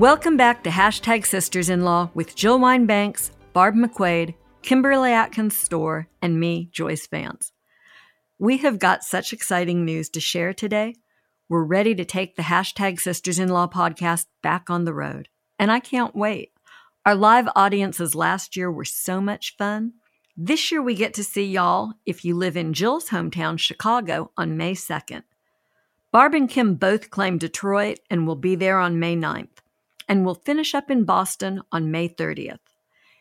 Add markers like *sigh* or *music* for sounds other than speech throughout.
Welcome back to Hashtag Sisters in Law with Jill Wine-Banks, Barb McQuade, Kimberly Atkins Stohr, and me, Joyce Vance. We have got such exciting news to share today. We're ready to take the Hashtag Sisters in Law podcast back on the road. And I can't wait. Our live audiences last year were so much fun. This year we get to see y'all if you live in Jill's hometown, Chicago, on May 2nd. Barb and Kim both claim Detroit and will be there on May 9th. And we'll finish up in Boston on May 30th.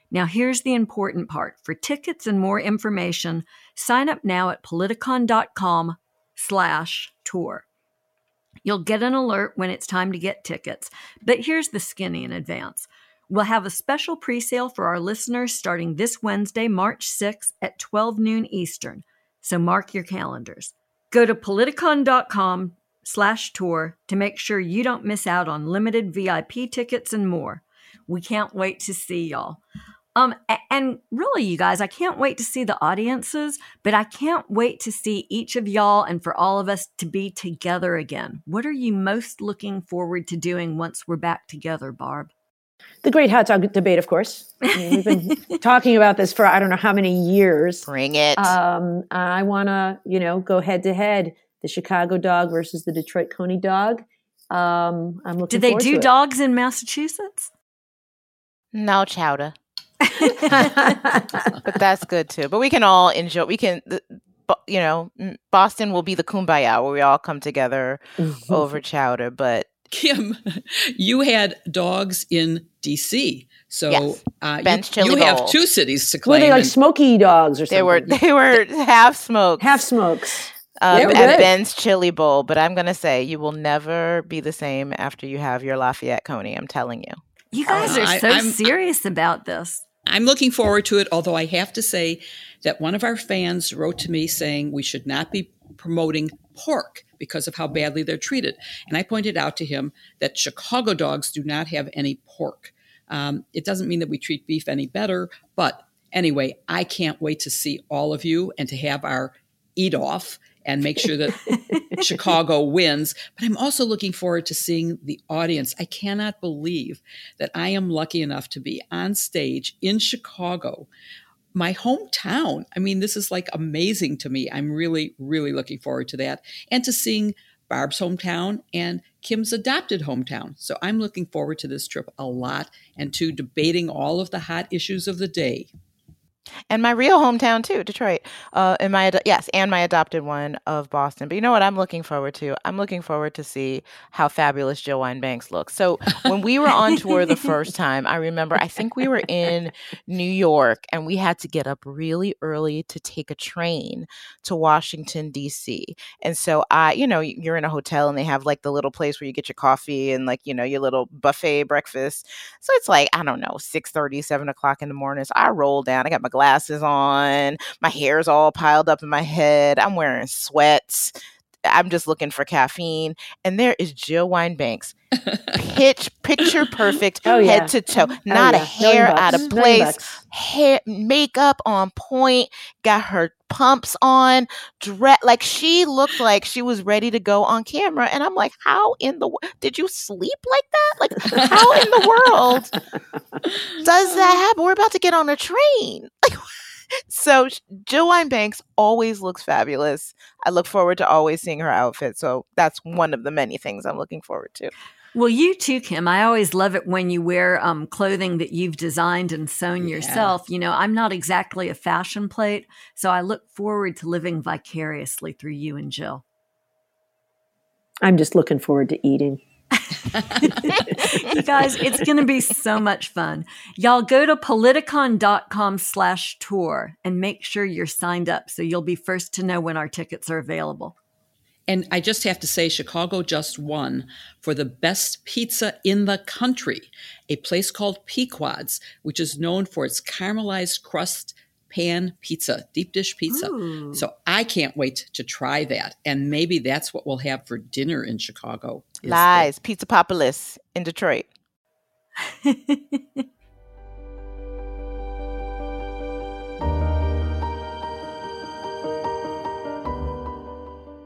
Now, here's the important part. For tickets and more information, sign up now at politicon.com slash tour. You'll get an alert when it's time to get tickets, but here's the skinny in advance. We'll have a special pre-sale for our listeners starting this Wednesday, March 6th at 12 noon Eastern, so mark your calendars. Go to politicon.com slash tour to make sure you don't miss out on limited VIP tickets and more. We can't wait to see y'all. Um, and really, you guys, I can't wait to see the audiences, but I can't wait to see each of y'all and for all of us to be together again. What are you most looking forward to doing once we're back together, Barb? The great hot dog debate, of course. I mean, we've been *laughs* talking about this for I don't know how many years. Bring it. Um, I want to, you know, go head to head the Chicago dog versus the Detroit Coney dog. Um, I'm looking. Do they do dogs in Massachusetts? No chowder. *laughs* but that's good too. But we can all enjoy. We can, you know, Boston will be the kumbaya where we all come together mm-hmm. over chowder. But Kim, you had dogs in D.C. So yes. uh, Ben's you, you have two cities to claim. Were they like smoky dogs or something? They were. They were half smokes. Half smokes. Um, at Ben's Chili Bowl, but I'm gonna say you will never be the same after you have your Lafayette Coney. I'm telling you. You guys uh, are so I, serious about this. I'm looking forward to it, although I have to say that one of our fans wrote to me saying we should not be promoting pork because of how badly they're treated. And I pointed out to him that Chicago dogs do not have any pork. Um, it doesn't mean that we treat beef any better, but anyway, I can't wait to see all of you and to have our eat off and make sure that *laughs* Chicago wins. But I'm also looking forward to seeing the audience. I cannot believe that I am lucky enough to be on stage in Chicago, my hometown. I mean, this is like amazing to me. I'm really, really looking forward to that and to seeing Barb's hometown and Kim's adopted hometown. So I'm looking forward to this trip a lot and to debating all of the hot issues of the day and my real hometown too, Detroit. Uh, and my yes, and my adopted one of Boston. But you know what? I'm looking forward to. I'm looking forward to see how fabulous Jill Wine-Banks looks. So when we were on tour the *laughs* first time, I remember I think we were in New York, and we had to get up really early to take a train to Washington D.C. And so I, you know, you're in a hotel and they have like the little place where you get your coffee and like you know your little buffet breakfast. So it's like I don't know, six thirty, seven o'clock in the morning. So I roll down. I got my glasses on. My hair's all piled up in my head. I'm wearing sweats. I'm just looking for caffeine. And there is Jill Wine-Banks. *laughs* Pitch picture perfect oh, yeah. head to toe. Oh, Not yeah. a hair out of place. Hair makeup on point. Got her pumps on. Dress like she looked like she was ready to go on camera. And I'm like, how in the did you sleep like that? Like how in the world *laughs* does that happen? We're about to get on a train. Like *laughs* so Jill Wine-Banks always looks fabulous. I look forward to always seeing her outfit. So that's one of the many things I'm looking forward to. Well, you too, Kim. I always love it when you wear um, clothing that you've designed and sewn yeah. yourself. You know, I'm not exactly a fashion plate, so I look forward to living vicariously through you and Jill. I'm just looking forward to eating. You *laughs* guys, it's going to be so much fun. Y'all go to politicon.com slash tour and make sure you're signed up so you'll be first to know when our tickets are available. And I just have to say, Chicago just won for the best pizza in the country, a place called Pequod's, which is known for its caramelized crust pan pizza, deep dish pizza. Ooh. So I can't wait to try that. And maybe that's what we'll have for dinner in Chicago. Lies, the- Pizza Papalis in Detroit. *laughs*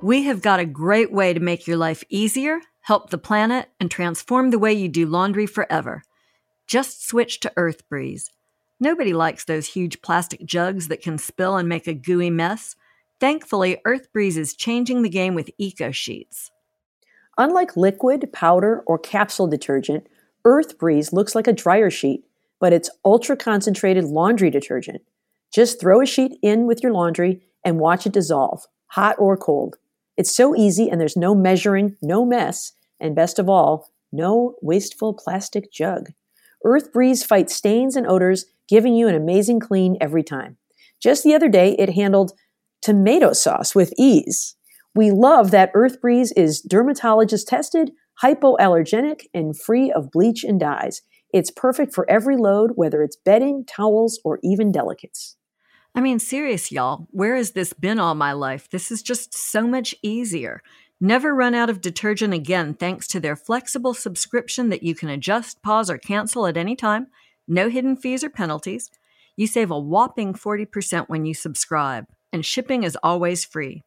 we have got a great way to make your life easier, help the planet, and transform the way you do laundry forever. Just switch to Earth Breeze. Nobody likes those huge plastic jugs that can spill and make a gooey mess. Thankfully, Earth Breeze is changing the game with Eco Sheets. Unlike liquid, powder, or capsule detergent, Earth Breeze looks like a dryer sheet, but it's ultra concentrated laundry detergent. Just throw a sheet in with your laundry and watch it dissolve, hot or cold. It's so easy and there's no measuring, no mess, and best of all, no wasteful plastic jug. Earth Breeze fights stains and odors, giving you an amazing clean every time. Just the other day, it handled tomato sauce with ease. We love that Earth Breeze is dermatologist tested, hypoallergenic, and free of bleach and dyes. It's perfect for every load, whether it's bedding, towels, or even delicates. I mean, serious, y'all. Where has this been all my life? This is just so much easier. Never run out of detergent again thanks to their flexible subscription that you can adjust, pause, or cancel at any time. No hidden fees or penalties. You save a whopping 40% when you subscribe, and shipping is always free.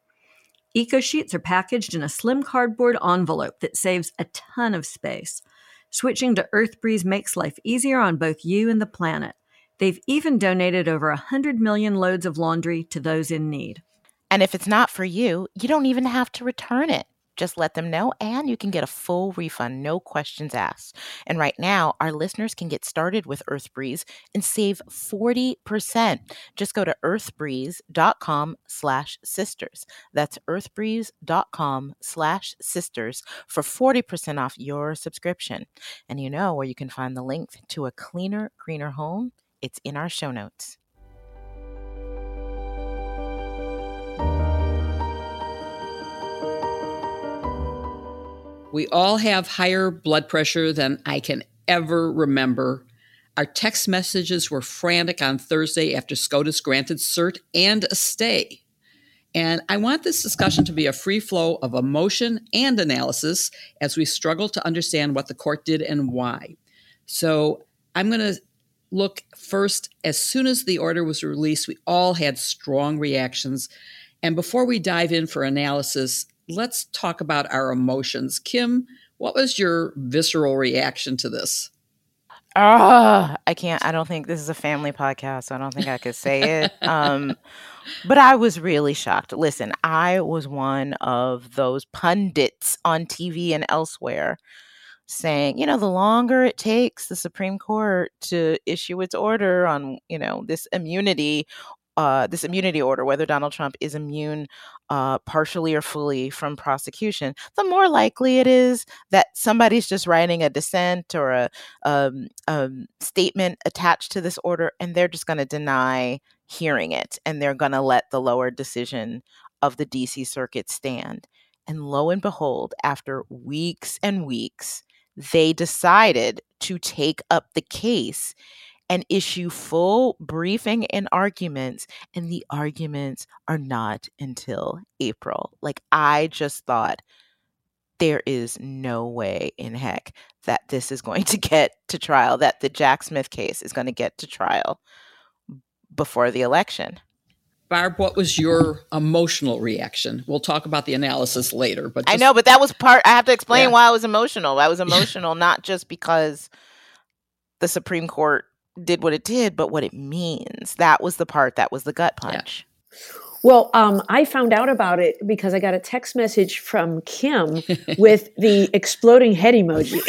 Eco sheets are packaged in a slim cardboard envelope that saves a ton of space. Switching to Earth Breeze makes life easier on both you and the planet. They've even donated over 100 million loads of laundry to those in need. And if it's not for you, you don't even have to return it. Just let them know, and you can get a full refund, no questions asked. And right now, our listeners can get started with EarthBreeze and save 40%. Just go to earthbreeze.com slash sisters. That's earthbreeze.com slash sisters for 40% off your subscription. And you know where you can find the link to a cleaner, greener home? It's in our show notes. We all have higher blood pressure than I can ever remember. Our text messages were frantic on Thursday after SCOTUS granted cert and a stay. And I want this discussion to be a free flow of emotion and analysis as we struggle to understand what the court did and why. So I'm going to look first, as soon as the order was released, we all had strong reactions. And before we dive in for analysis, let's talk about our emotions. Kim, what was your visceral reaction to this? Ah, I can't. I don't think this is a family podcast, so I don't think I could say it. *laughs* Um, but I was really shocked. Listen, I was one of those pundits on TV and elsewhere saying, you know, the longer it takes the Supreme Court to issue its order on, you know, this immunity, uh, this immunity order, whether Donald Trump is immune uh, partially or fully from prosecution, the more likely it is that somebody's just writing a dissent or a um, um, statement attached to this order, and they're just going to deny hearing it, and they're going to let the lower decision of the DC Circuit stand. And lo and behold, after weeks and weeks, they decided to take up the case and issue full briefing and arguments. And the arguments are not until April. Like, I just thought there is no way in heck that this is going to get to trial, that the Jack Smith case is going to get to trial before the election. Barb, what was your emotional reaction? We'll talk about the analysis later, but just, I know, but that was part. I have to explain yeah. why I was emotional. I was *laughs* emotional not just because the Supreme Court did what it did, but what it means. That was the part that was the gut punch. Yeah. Well, um, I found out about it because I got a text message from Kim *laughs* with the exploding head emoji.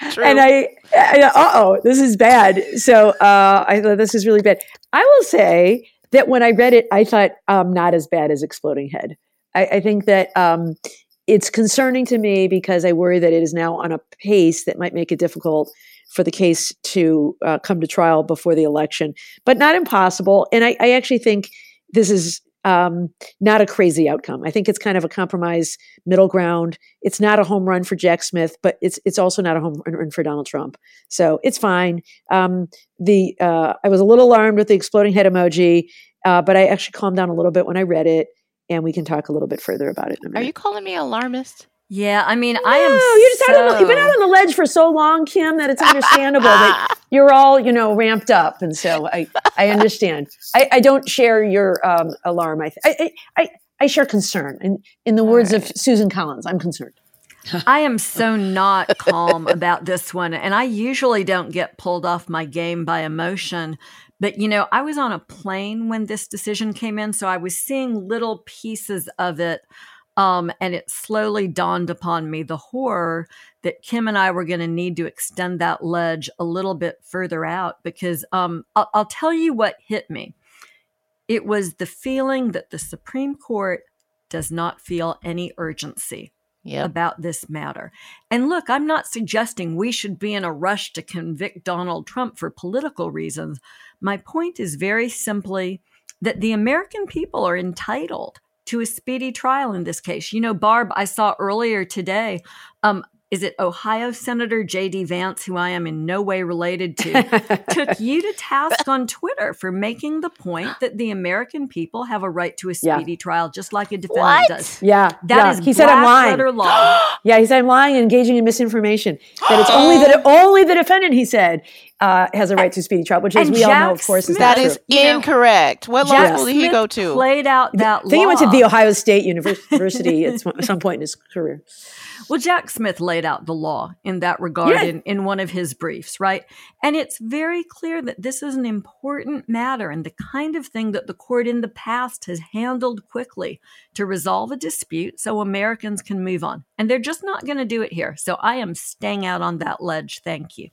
*laughs* and I, I uh oh, this is bad. So uh, I thought this is really bad. I will say that when I read it, I thought um, not as bad as exploding head. I, I think that um, it's concerning to me because I worry that it is now on a pace that might make it difficult for the case to uh, come to trial before the election, but not impossible. And I, I actually think this is um, not a crazy outcome. I think it's kind of a compromise middle ground. It's not a home run for Jack Smith, but it's it's also not a home run for Donald Trump. So it's fine. Um, the uh, I was a little alarmed with the exploding head emoji, uh, but I actually calmed down a little bit when I read it, and we can talk a little bit further about it. Are you calling me alarmist? Yeah, I mean, no, I am. You just so... you've been out on the ledge for so long, Kim, that it's understandable that *laughs* you're all you know ramped up, and so I I understand. I, I don't share your um, alarm. I, I I I share concern. And in the words right. of Susan Collins, I'm concerned. *laughs* I am so not calm about this one. And I usually don't get pulled off my game by emotion. But, you know, I was on a plane when this decision came in. So I was seeing little pieces of it. Um, and it slowly dawned upon me the horror that Kim and I were going to need to extend that ledge a little bit further out because um, I'll, I'll tell you what hit me. It was the feeling that the Supreme Court does not feel any urgency yep. about this matter. And look, I'm not suggesting we should be in a rush to convict Donald Trump for political reasons. My point is very simply that the American people are entitled to a speedy trial in this case. You know, Barb, I saw earlier today um, is it Ohio Senator J.D. Vance, who I am in no way related to, *laughs* took you to task on Twitter for making the point that the American people have a right to a speedy yeah. trial, just like a defendant what? does. Yeah, that yeah. is he said I'm lying. Law. *gasps* yeah, he said I'm lying and engaging in misinformation. That it's only that *gasps* only the defendant. He said uh, has a right to speedy trial, which, as we Jack all know, of course, Smith, is that is incorrect. What law school did he go to? Played out that. I think he went to the Ohio State *laughs* University at some point in his career. Well, Jack Smith laid out the law in that regard in, in one of his briefs, right? And it's very clear that this is an important matter and the kind of thing that the court in the past has handled quickly to resolve a dispute so Americans can move on. And they're just not going to do it here. So I am staying out on that ledge. Thank you.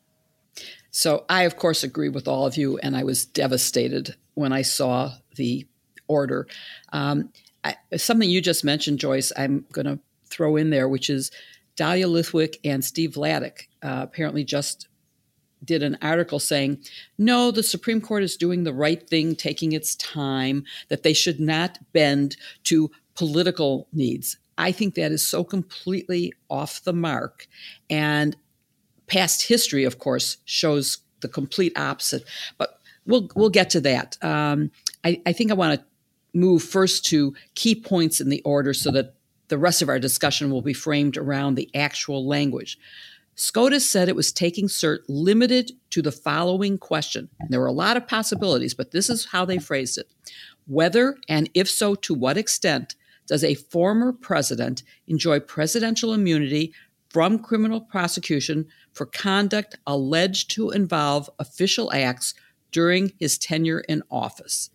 So I, of course, agree with all of you, and I was devastated when I saw the order. Um, I, something you just mentioned, Joyce, I'm going to throw in there, which is Dahlia Lithwick and Steve Vladeck uh, apparently just did an article saying, no, the Supreme Court is doing the right thing, taking its time, that they should not bend to political needs. I think that is so completely off the mark. And past history, of course, shows the complete opposite. But we'll we'll get to that. Um, I, I think I want to move first to key points in the order so that the rest of our discussion will be framed around the actual language. SCOTUS said it was taking cert limited to the following question. And there were a lot of possibilities, but this is how they phrased it. Whether, and if so, to what extent, does a former president enjoy presidential immunity from criminal prosecution for conduct alleged to involve official acts during his tenure in office?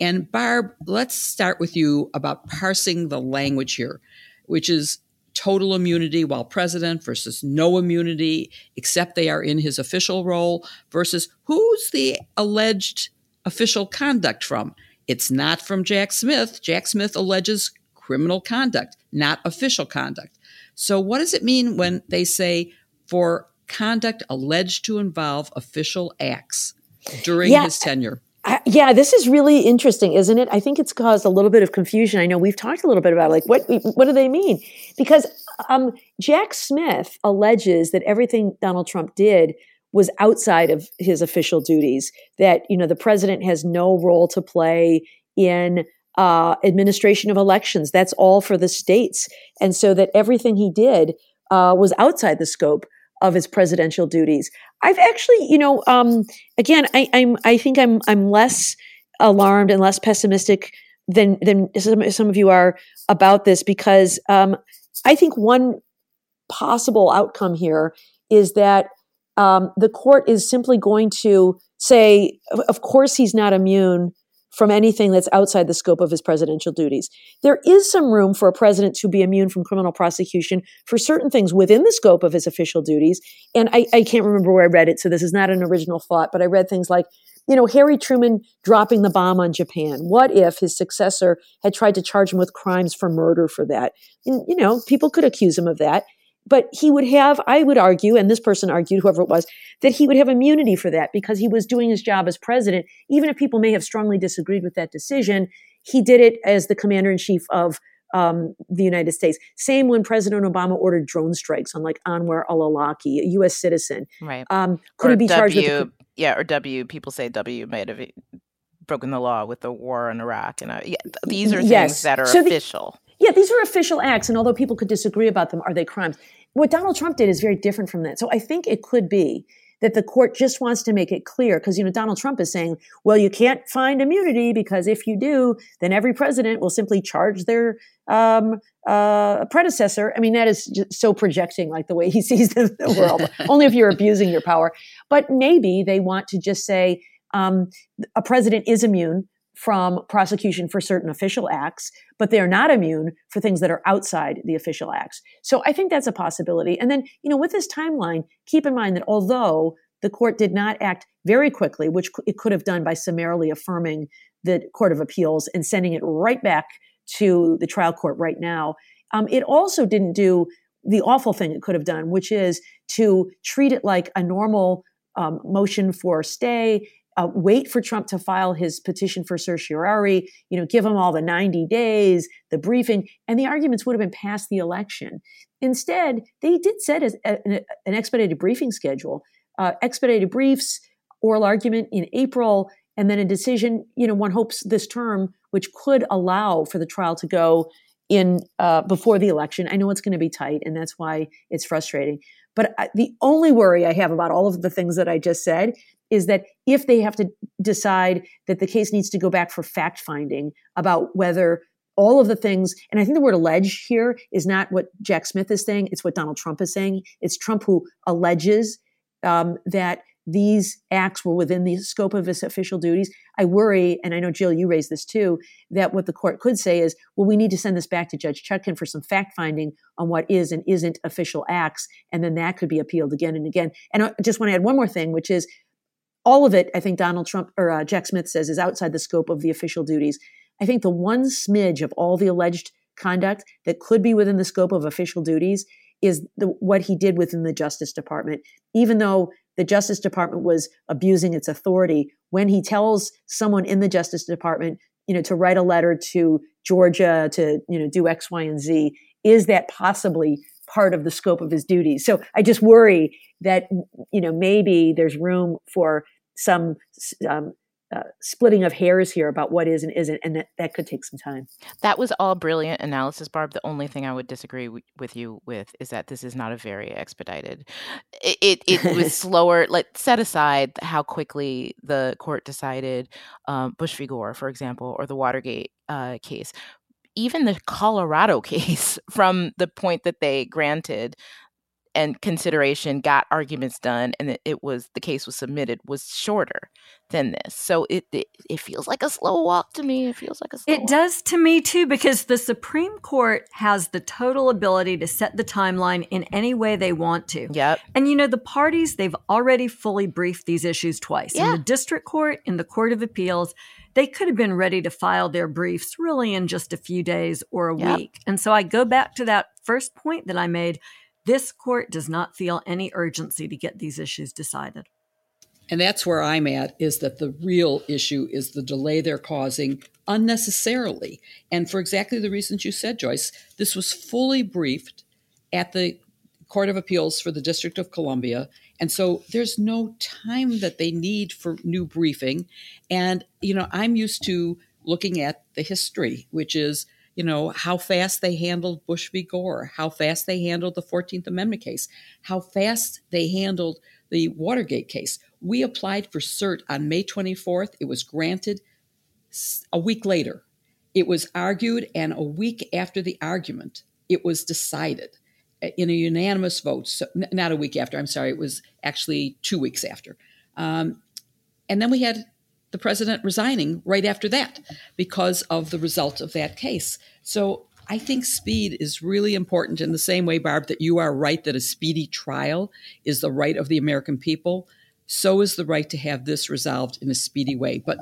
And Barb, let's start with you about parsing the language here, which is total immunity while president versus no immunity, except they are in his official role, versus who's the alleged official conduct from? It's not from Jack Smith. Jack Smith alleges criminal conduct, not official conduct. So, what does it mean when they say for conduct alleged to involve official acts during yeah. his tenure? Yeah, this is really interesting, isn't it? I think it's caused a little bit of confusion. I know we've talked a little bit about it, like what what do they mean? Because um, Jack Smith alleges that everything Donald Trump did was outside of his official duties. That you know the president has no role to play in uh, administration of elections. That's all for the states, and so that everything he did uh, was outside the scope of his presidential duties. I've actually, you know, um, again, I, I'm, I think I'm, I'm less alarmed and less pessimistic than than some, some of you are about this because um, I think one possible outcome here is that um, the court is simply going to say, of course, he's not immune from anything that's outside the scope of his presidential duties. There is some room for a president to be immune from criminal prosecution for certain things within the scope of his official duties. And I, I can't remember where I read it, so this is not an original thought, but I read things like, you know, Harry Truman dropping the bomb on Japan. What if his successor had tried to charge him with crimes for murder for that? And, you know, people could accuse him of that but he would have, I would argue, and this person argued, whoever it was, that he would have immunity for that because he was doing his job as president. Even if people may have strongly disagreed with that decision, he did it as the commander in chief of um, the United States. Same when President Obama ordered drone strikes on like Anwar al-Awlaki, a U.S. citizen. Right. Um, could or he be w, charged with? yeah, or W. People say W might have broken the law with the war in Iraq, and uh, yeah, these are things yes. that are so official. The, yeah, these are official acts, and although people could disagree about them, are they crimes? What Donald Trump did is very different from that. So I think it could be that the court just wants to make it clear because you know Donald Trump is saying, well, you can't find immunity because if you do, then every president will simply charge their um, uh, predecessor. I mean, that is just so projecting like the way he *laughs* sees the, the world. *laughs* Only if you're abusing your power. But maybe they want to just say um, a president is immune from prosecution for certain official acts, but they are not immune for things that are outside the official acts. So I think that's a possibility. And then, you know, with this timeline, keep in mind that although the court did not act very quickly, which it could have done by summarily affirming the Court of Appeals and sending it right back to the trial court right now, um, it also didn't do the awful thing it could have done, which is to treat it like a normal um, motion for stay uh, wait for Trump to file his petition for certiorari, you know, give him all the 90 days, the briefing, and the arguments would have been past the election. Instead, they did set a, a, an expedited briefing schedule, uh, expedited briefs, oral argument in April, and then a decision, you know, one hopes this term, which could allow for the trial to go in uh, before the election. I know it's going to be tight, and that's why it's frustrating. But I, the only worry I have about all of the things that I just said is that if they have to decide that the case needs to go back for fact finding about whether all of the things, and I think the word allege here is not what Jack Smith is saying, it's what Donald Trump is saying. It's Trump who alleges um, that these acts were within the scope of his official duties. I worry, and I know Jill, you raised this too, that what the court could say is, well, we need to send this back to Judge Chutkan for some fact finding on what is and isn't official acts, and then that could be appealed again and again. And I just want to add one more thing, which is all of it, I think Donald Trump or uh, Jack Smith says, is outside the scope of the official duties. I think the one smidge of all the alleged conduct that could be within the scope of official duties is the, what he did within the Justice Department. Even though the Justice Department was abusing its authority, when he tells someone in the Justice Department, you know, to write a letter to Georgia to, you know, do X, Y, and Z, is that possibly part of the scope of his duties? So I just worry that, you know, maybe there's room for some um, uh, splitting of hairs here about what is and isn't, and that, that could take some time. That was all brilliant analysis, Barb. The only thing I would disagree w- with you with is that this is not a very expedited. It it, it was *laughs* slower. Like set aside how quickly the court decided um, Bush v. Gore, for example, or the Watergate uh, case. Even the Colorado *laughs* case, from the point that they granted and consideration got arguments done and it, was the case was submitted was shorter than this so it, it, it feels like a slow walk to me it feels like a slow it walk. does to me too because the supreme court has the total ability to set the timeline in any way they want to yep and you know the parties they've already fully briefed these issues twice yeah. in the district court in the court of appeals they could have been ready to file their briefs really in just a few days or a yep. week and so i go back to that first point that i made this court does not feel any urgency to get these issues decided. And that's where I'm at is that the real issue is the delay they're causing unnecessarily. And for exactly the reasons you said, Joyce, this was fully briefed at the Court of Appeals for the District of Columbia. And so there's no time that they need for new briefing. And, you know, I'm used to looking at the history, which is you know, how fast they handled Bush v. Gore, how fast they handled the 14th Amendment case, how fast they handled the Watergate case. We applied for cert on May 24th. It was granted a week later. It was argued, and a week after the argument, it was decided in a unanimous vote. So, not a week after, I'm sorry, it was actually two weeks after. Um, and then we had the president resigning right after that because of the result of that case. So I think speed is really important in the same way, Barb, that you are right that a speedy trial is the right of the American people. So is the right to have this resolved in a speedy way. But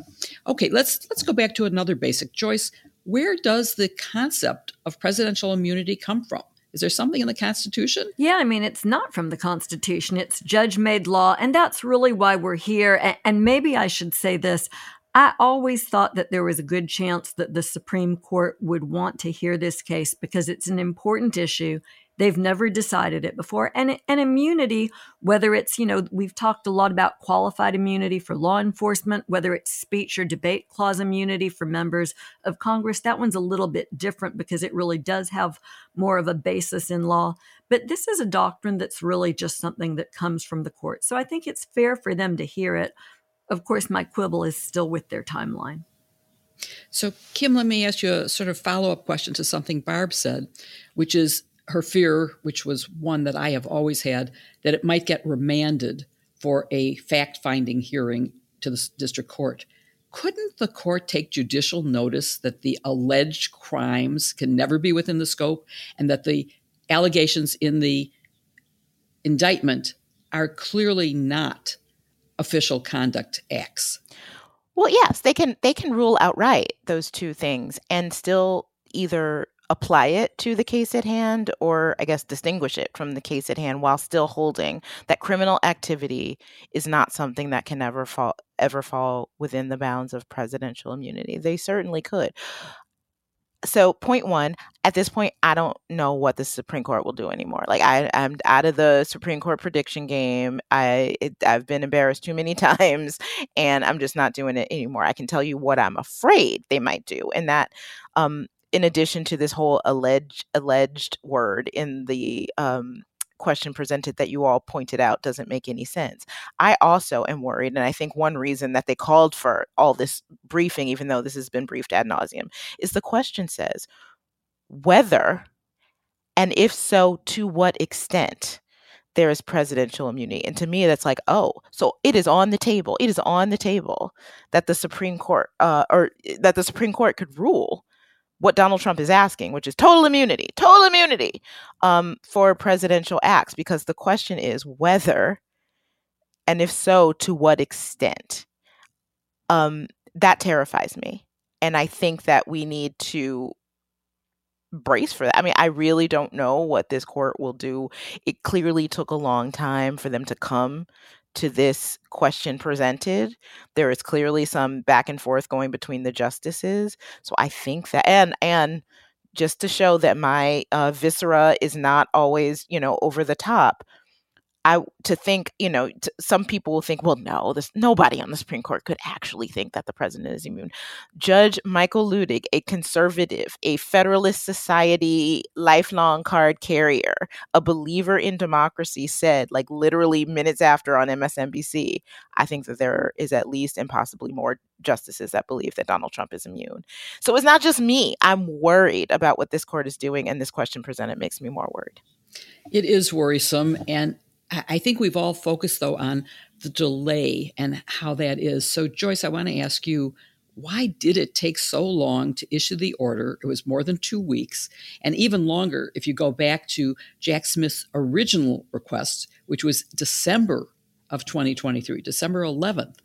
okay, let's let's go back to another basic. Joyce, where does the concept of presidential immunity come from? Is there something in the Constitution? Yeah, I mean, it's not from the Constitution, it's judge made law. And that's really why we're here. And maybe I should say this. I always thought that there was a good chance that the Supreme Court would want to hear this case because it's an important issue They've never decided it before. And, and immunity, whether it's, you know, we've talked a lot about qualified immunity for law enforcement, whether it's speech or debate clause immunity for members of Congress, that one's a little bit different because it really does have more of a basis in law. But this is a doctrine that's really just something that comes from the court. So I think it's fair for them to hear it. Of course, my quibble is still with their timeline. So, Kim, let me ask you a sort of follow up question to something Barb said, which is her fear, which was one that I have always had, that it might get remanded for a fact finding hearing to the district court. Couldn't the court take judicial notice that the alleged crimes can never be within the scope and that the allegations in the indictment are clearly not official conduct acts? Well, yes, they can they can rule outright those two things and still either apply it to the case at hand or I guess distinguish it from the case at hand while still holding that criminal activity is not something that can ever fall ever fall within the bounds of presidential immunity. They certainly could. So point one at this point i don't know what the supreme court will do anymore. Like I, i'm out of the supreme court prediction game. I it, i've been embarrassed too many *laughs* times and i'm just not doing it anymore. I can tell you what i'm afraid they might do and that um in addition to this whole alleged alleged word in the um question presented that you all pointed out doesn't make any sense. I also am worried, and I think one reason that they called for all this briefing, even though this has been briefed ad nauseum, is the question says whether, and if so, to what extent there is presidential immunity. And to me, that's like, oh, so it is on the table. It is on the table that the Supreme Court, uh, or eh, that the Supreme Court could rule what Donald Trump is asking, which is total immunity, total immunity um, for presidential acts, because the question is whether, and if so, to what extent. Um, that terrifies me. And I think that we need to brace for that. I mean, I really don't know what this court will do. It clearly took a long time for them to come to this question presented. There is clearly some back and forth going between the justices. So I think that and and just to show that my uh, viscera is not always, you know, over the top. I to think, you know, t- some people will think, well, no, this nobody on the Supreme Court could actually think that the president is immune. Judge Michael Luttig, a conservative, a Federalist Society lifelong card carrier, a believer in democracy, said, like literally minutes after on MSNBC, I think that there is at least and possibly more justices that believe that Donald Trump is immune. So it's not just me. I'm worried about what this court is doing, and this question presented makes me more worried. It is worrisome, and I think we've all focused though on the delay and how that is. So, Joyce, I want to ask you why did it take so long to issue the order? It was more than two weeks, and even longer if you go back to Jack Smith's original request, which was December of 2023, December 11th.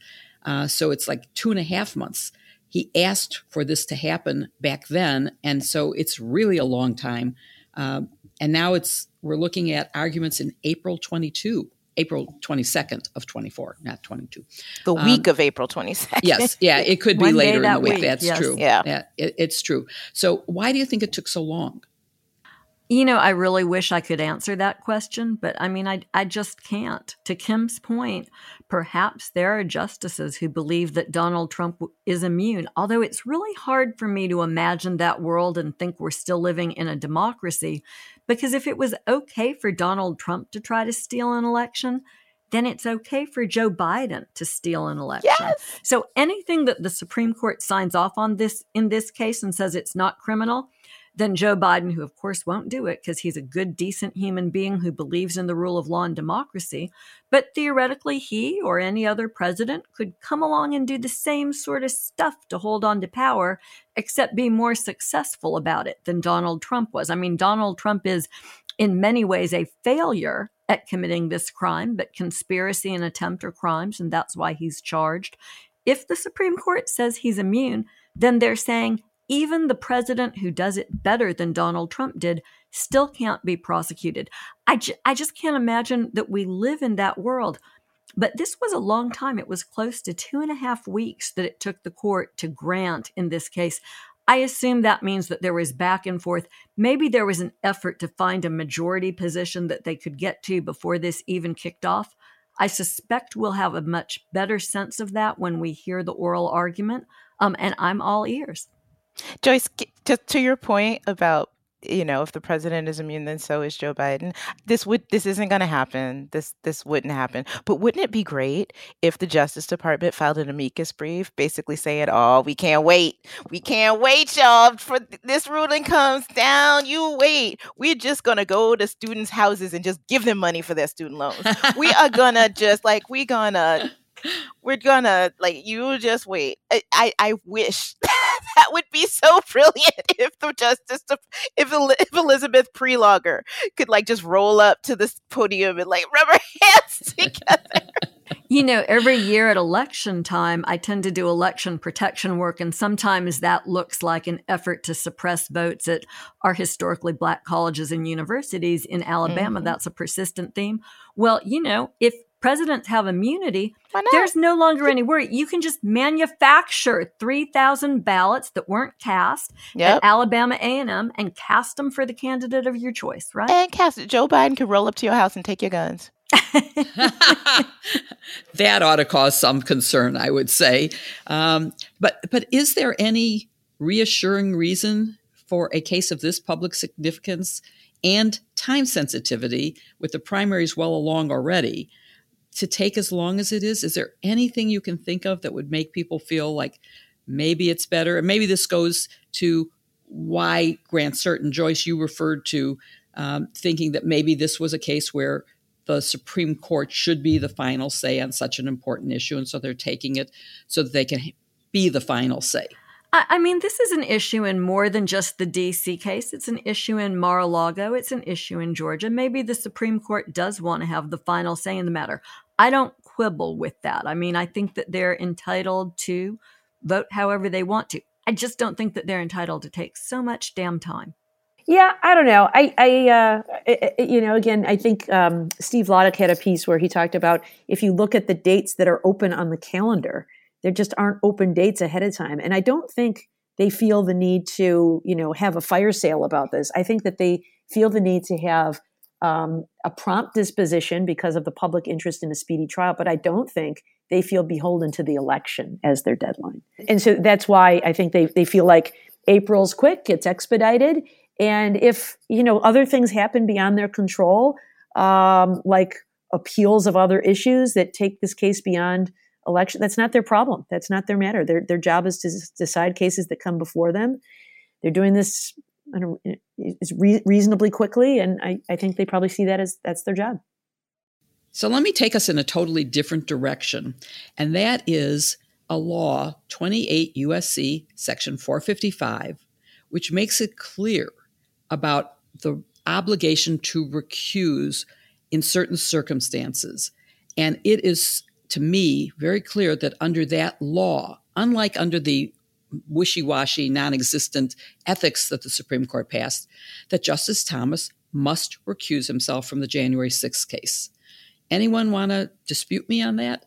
Uh, so it's like two and a half months. He asked for this to happen back then, and so it's really a long time. Uh, and now it's we're looking at arguments in April 22, April 22nd of 24, not 22. The um, week of April 22nd. Yes, yeah, it could be later in the week. week. That's yes. true. Yeah, yeah it, it's true. So why do you think it took so long? You know, I really wish I could answer that question, but I mean, I, I just can't. To Kim's point, perhaps there are justices who believe that Donald Trump is immune, although it's really hard for me to imagine that world and think we're still living in a democracy. Because if it was okay for Donald Trump to try to steal an election, then it's okay for Joe Biden to steal an election. Yes. So anything that the Supreme Court signs off on this in this case and says it's not criminal, then Joe Biden, who of course won't do it because he's a good, decent human being who believes in the rule of law and democracy, but theoretically, he or any other president could come along and do the same sort of stuff to hold on to power, except be more successful about it than Donald Trump was. I mean, Donald Trump is in many ways a failure at committing this crime, but conspiracy and attempt are crimes, and that's why he's charged. If the Supreme Court says he's immune, then they're saying even the president who does it better than Donald Trump did still can't be prosecuted. I just can't imagine that we live in that world. But this was a long time. It was close to two and a half weeks that it took the court to grant, in this case, I assume that means that there was back and forth. Maybe there was an effort to find a majority position that they could get to before this even kicked off. I suspect we'll have a much better sense of that when we hear the oral argument. Um, and I'm all ears. Joyce, to, to your point about you know, if the president is immune, then so is Joe Biden. This would this isn't going to happen. This this wouldn't happen. But wouldn't it be great if the Justice Department filed an amicus brief, basically saying, "Oh, we can't wait. We can't wait, y'all, for this ruling comes down. You wait. We're just gonna go to students' houses and just give them money for their student loans. we are gonna *laughs* just like we gonna." We're gonna like you just wait. I I, I wish *laughs* that would be so *laughs* brilliant if the justice, if, if Elizabeth Prelogar could like just roll up to this podium and like rub her *laughs* hands together. You know, every year at election time, I tend to do election protection work, and sometimes that looks like an effort to suppress votes at our historically black colleges and universities in Alabama. Mm-hmm. That's a persistent theme. Well, you know, if presidents have immunity, there's no longer any worry. You can just manufacture 3,000 ballots that weren't cast yep. at Alabama A&M and cast them for the candidate of your choice, right? And cast it. Joe Biden could roll up to your house and take your guns. *laughs* *laughs* that ought to cause some concern, I would say. Um, but but is there any reassuring reason for a case of this public significance and time sensitivity with the primaries well along already? To take as long as it is? Is there anything you can think of that would make people feel like maybe it's better? And maybe this goes to why Grant Certain, Joyce, you referred to um, thinking that maybe this was a case where the Supreme Court should be the final say on such an important issue. And so they're taking it so that they can be the final say. I mean, this is an issue in more than just the DC case. It's an issue in Mar a Lago. It's an issue in Georgia. Maybe the Supreme Court does want to have the final say in the matter. I don't quibble with that. I mean, I think that they're entitled to vote however they want to. I just don't think that they're entitled to take so much damn time. Yeah, I don't know. I, I, uh, you know, again, I think um, Steve Vladeck had a piece where he talked about if you look at the dates that are open on the calendar, there just aren't open dates ahead of time, and I don't think they feel the need to, you know, have a fire sale about this. I think that they feel the need to have um, a prompt disposition because of the public interest in a speedy trial, but I don't think they feel beholden to the election as their deadline. And so that's why I think they, they feel like April's quick, it's expedited. And if, you know, other things happen beyond their control, um, like appeals of other issues that take this case beyond election, that's not their problem. That's not their matter. Their, their job is to decide cases that come before them. They're doing this is re- reasonably quickly, and I, I think they probably see that as that's their job. So let me take us in a totally different direction, and that is a law, 28 USC section 455, which makes it clear about the obligation to recuse in certain circumstances. And it is, to me, very clear that under that law, unlike under the wishy washy, non existent ethics that the Supreme Court passed, that Justice Thomas must recuse himself from the January 6th case. Anyone want to dispute me on that?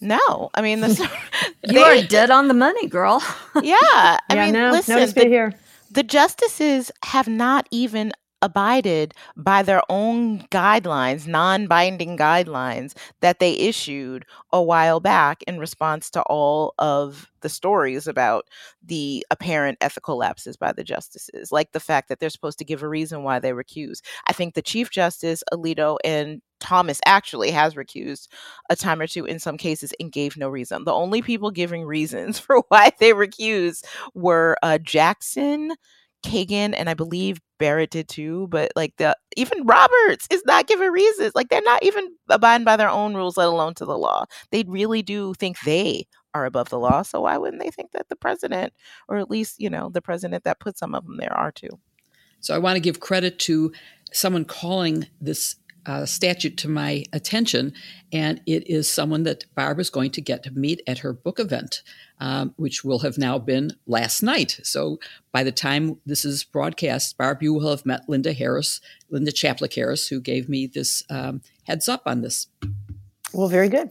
No, I mean, the, *laughs* *laughs* you are dead on the money, girl. yeah, I yeah, mean, no, listen, no the, here. the justices have not even abided by their own guidelines, non binding guidelines that they issued a while back in response to all of the stories about the apparent ethical lapses by the justices, like the fact that they're supposed to give a reason why they recuse. I think the Chief Justice, Alito, and Thomas actually has recused a time or two in some cases and gave no reason. The only people giving reasons *laughs* for why they recused were uh, Jackson, Kagan and I believe Barrett did too, but like the even Roberts is not giving reasons. Like they're not even abiding by their own rules, let alone to the law. They really do think they are above the law. So why wouldn't they think that the president, or at least, you know, the president that put some of them there are too? So I want to give credit to someone calling this uh, statute to my attention, and it is someone that Barb is going to get to meet at her book event, um, which will have now been last night. So by the time this is broadcast, Barb, you will have met Linda Harris, Linda Chaplik Harris, who gave me this um, heads up on this. Well, very good.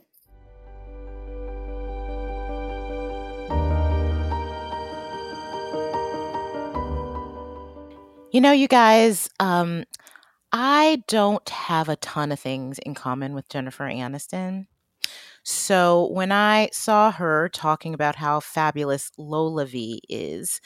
You know, you guys, um, I don't have a ton of things in common with Jennifer Aniston. So when I saw her talking about how fabulous LolaVie is,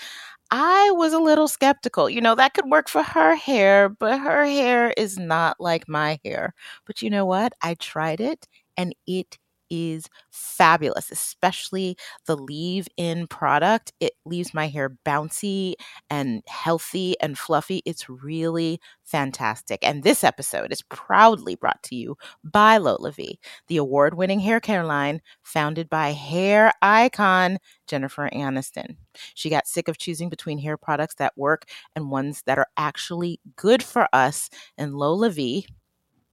I was a little skeptical. You know, that could work for her hair, but her hair is not like my hair. But you know what? I tried it and it is fabulous, especially the leave in product. It leaves my hair bouncy and healthy and fluffy. It's really fantastic. And this episode is proudly brought to you by LolaVie, the award winning hair care line founded by hair icon Jennifer Aniston. She got sick of choosing between hair products that work and ones that are actually good for us, and LolaVie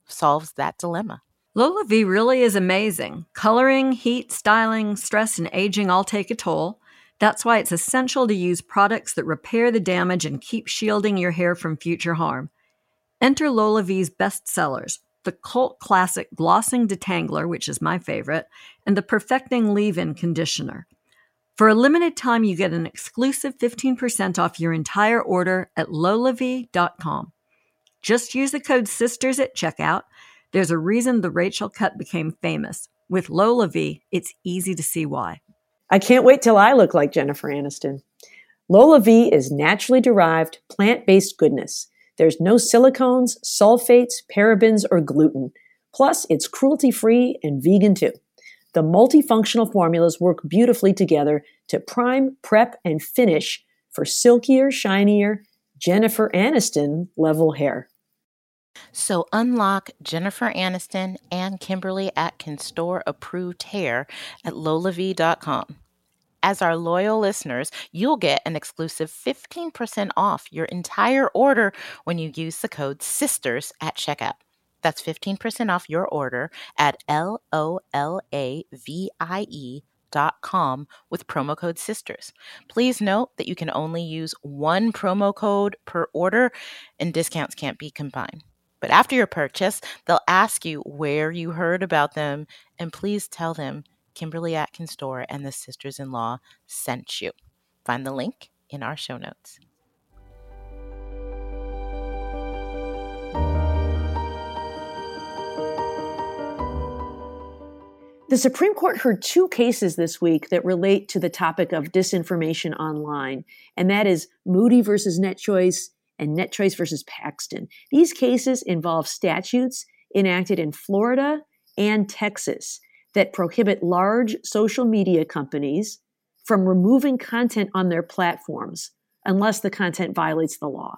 solves that dilemma. LolaVie really is amazing. Coloring, heat, styling, stress, and aging all take a toll. That's why it's essential to use products that repair the damage and keep shielding your hair from future harm. Enter LolaVie's best sellers the cult classic Glossing Detangler, which is my favorite, and the Perfecting Leave In Conditioner. For a limited time, you get an exclusive 15% off your entire order at lolavie.com. Just use the code SISTERS at checkout there's a reason the Rachel cut became famous. With LolaVie, it's easy to see why. I can't wait till I look like Jennifer Aniston. LolaVie is naturally derived, plant based goodness. There's no silicones, sulfates, parabens, or gluten. Plus, it's cruelty free and vegan too. The multifunctional formulas work beautifully together to prime, prep, and finish for silkier, shinier, Jennifer Aniston level hair. So unlock Jennifer Aniston and Kimberly Atkins Stohr approved hair at lolavie.com. As our loyal listeners, you'll get an exclusive 15% off your entire order when you use the code SISTERS at checkout. That's 15% off your order at L O L A V I E dot com with promo code SISTERS. Please note that you can only use one promo code per order and discounts can't be combined. But after your purchase, they'll ask you where you heard about them, and please tell them Kimberly Atkins Stohr and the Sisters in Law sent you. Find the link in our show notes. The Supreme Court heard two cases this week that relate to the topic of disinformation online, and that is Moody versus NetChoice and NetChoice versus Paxton. These cases involve statutes enacted in Florida and Texas that prohibit large social media companies from removing content on their platforms unless the content violates the law.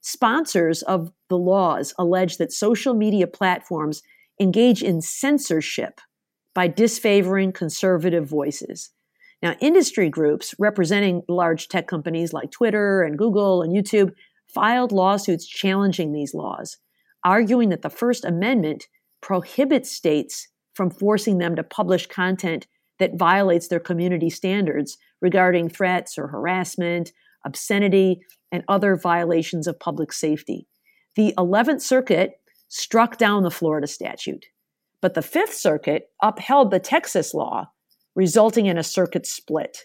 Sponsors of the laws allege that social media platforms engage in censorship by disfavoring conservative voices. Now, industry groups representing large tech companies like Twitter and Google and YouTube filed lawsuits challenging these laws, arguing that the First Amendment prohibits states from forcing them to publish content that violates their community standards regarding threats or harassment, obscenity, and other violations of public safety. The 11th Circuit struck down the Florida statute, but the Fifth Circuit upheld the Texas law, resulting in a circuit split.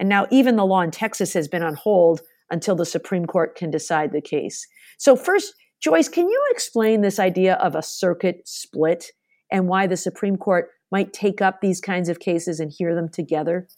And now, even the law in Texas has been on hold until the Supreme Court can decide the case. So, first, Joyce, can you explain this idea of a circuit split and why the Supreme Court might take up these kinds of cases and hear them together?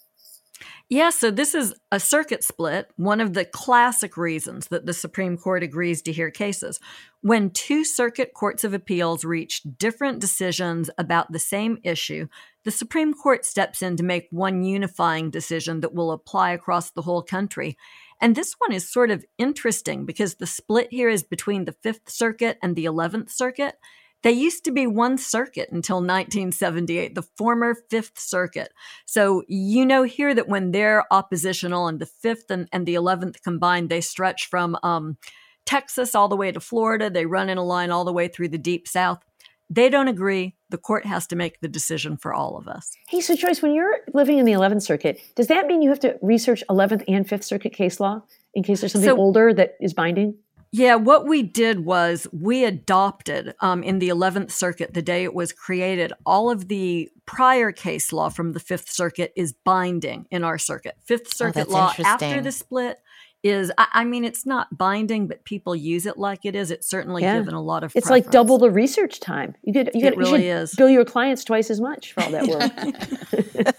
Yeah, so this is a circuit split, one of the classic reasons that the Supreme Court agrees to hear cases. When two circuit courts of appeals reach different decisions about the same issue, the Supreme Court steps in to make one unifying decision that will apply across the whole country. And this one is sort of interesting because the split here is between the Fifth Circuit and the 11th Circuit. They used to be one circuit until 1978, the former Fifth Circuit. So you know here that when they're oppositional and the Fifth and, and the 11th combined, they stretch from um, Texas all the way to Florida. They run in a line all the way through the Deep South. They don't agree. The court has to make the decision for all of us. Hey, so Joyce, when you're living in the 11th Circuit, does that mean you have to research 11th and 5th Circuit case law in case there's something so, older that is binding? Yeah, what we did was we adopted um, in the 11th Circuit, the day it was created, all of the prior case law from the Fifth Circuit is binding in our circuit. Fifth oh, Circuit oh, law after the split is I, I, mean it's not binding but people use it like it is it's certainly yeah. given a lot of it's preference. like double the research time you get you, get, really you is. bill your clients twice as much for all that work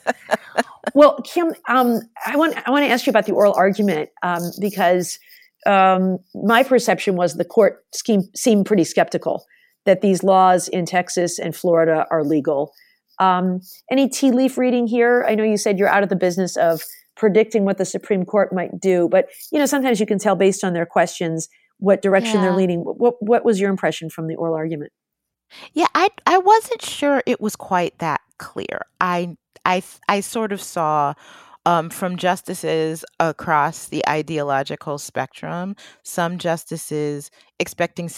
*laughs* *laughs* well kim um, i want i want to ask you about the oral argument um, because um, my perception was the court scheme seemed pretty skeptical that these laws in texas and florida are legal um, any tea leaf reading here i know you said you're out of the business of predicting what the Supreme Court might do. But you know, sometimes you can tell based on their questions what direction yeah. they're leaning. What what was your impression from the oral argument? Yeah, I I wasn't sure it was quite that clear. I I I sort of saw um, from justices across the ideological spectrum. Some justices expecting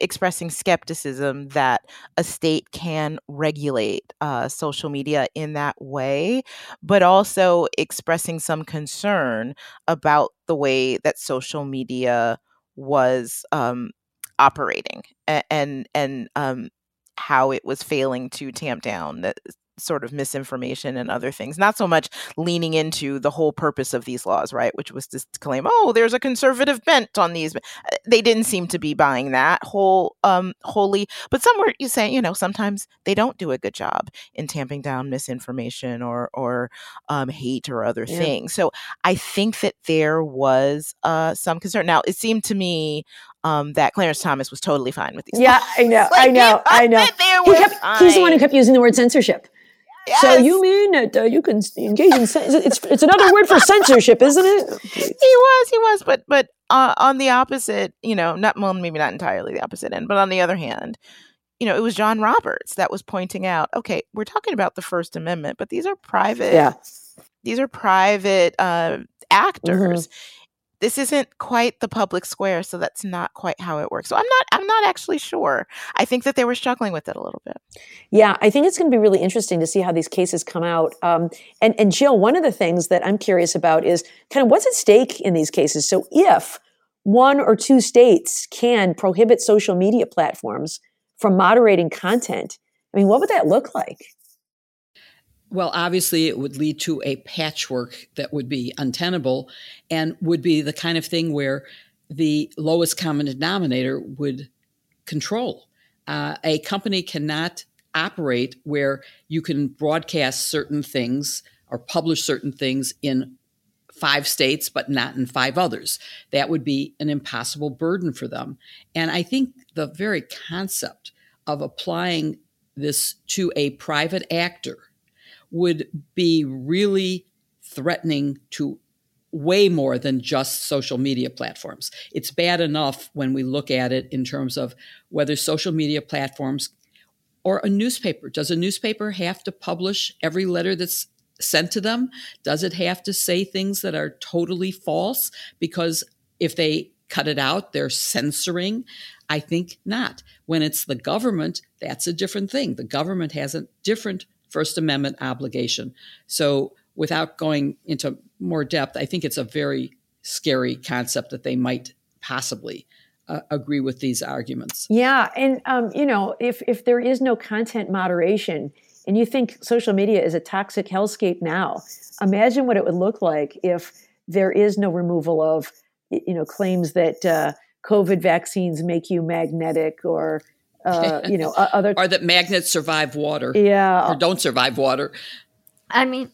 expressing skepticism that a state can regulate uh, social media in that way, but also expressing some concern about the way that social media was um, operating and and, and um, how it was failing to tamp down the sort of misinformation and other things, not so much leaning into the whole purpose of these laws, right? Which was to claim, oh, there's a conservative bent on these. Uh, they didn't seem to be buying that whole um wholly, but some were you saying, you know, sometimes they don't do a good job in tamping down misinformation or or um, hate or other yeah. things. So I think that there was uh, some concern. Now it seemed to me um, that Clarence Thomas was totally fine with these. Yeah, I *laughs* know, like, I know, I know. He kept, he's the one who kept using the word censorship. Yes. So you mean that uh, you can engage in it's it's another word for censorship, isn't it? He was, he was, but but uh, on the opposite, you know, not well, maybe not entirely the opposite end, but on the other hand, you know, it was John Roberts that was pointing out, okay, we're talking about the First Amendment, but these are private, yeah, these are private uh, actors. Mm-hmm this isn't quite the public square so that's not quite how it works. So i'm not i'm not actually sure. I think that they were struggling with it a little bit. Yeah i think it's going to be really interesting to see how these cases come out. Um, and, and jill one of the things that i'm curious about is kind of what's at stake in these cases? So if one or two states can prohibit social media platforms from moderating content i mean what would that look like well, obviously, it would lead to a patchwork that would be untenable and would be the kind of thing where the lowest common denominator would control. Uh, a company cannot operate where you can broadcast certain things or publish certain things in five states, but not in five others. That would be an impossible burden for them. And I think the very concept of applying this to a private actor would be really threatening to way more than just social media platforms. It's bad enough when we look at it in terms of whether social media platforms or a newspaper. Does a newspaper have to publish every letter that's sent to them? Does it have to say things that are totally false? Because if they cut it out, they're censoring. I think not. When it's the government, that's a different thing. The government has a different First Amendment obligation. So, without going into more depth, I think it's a very scary concept that they might possibly uh, agree with these arguments. Yeah, and um, you know, if if there is no content moderation, and you think social media is a toxic hellscape now, imagine what it would look like if there is no removal of you know claims that uh, COVID vaccines make you magnetic or uh, you know, other or that magnets survive water, yeah, or don't survive water. I mean,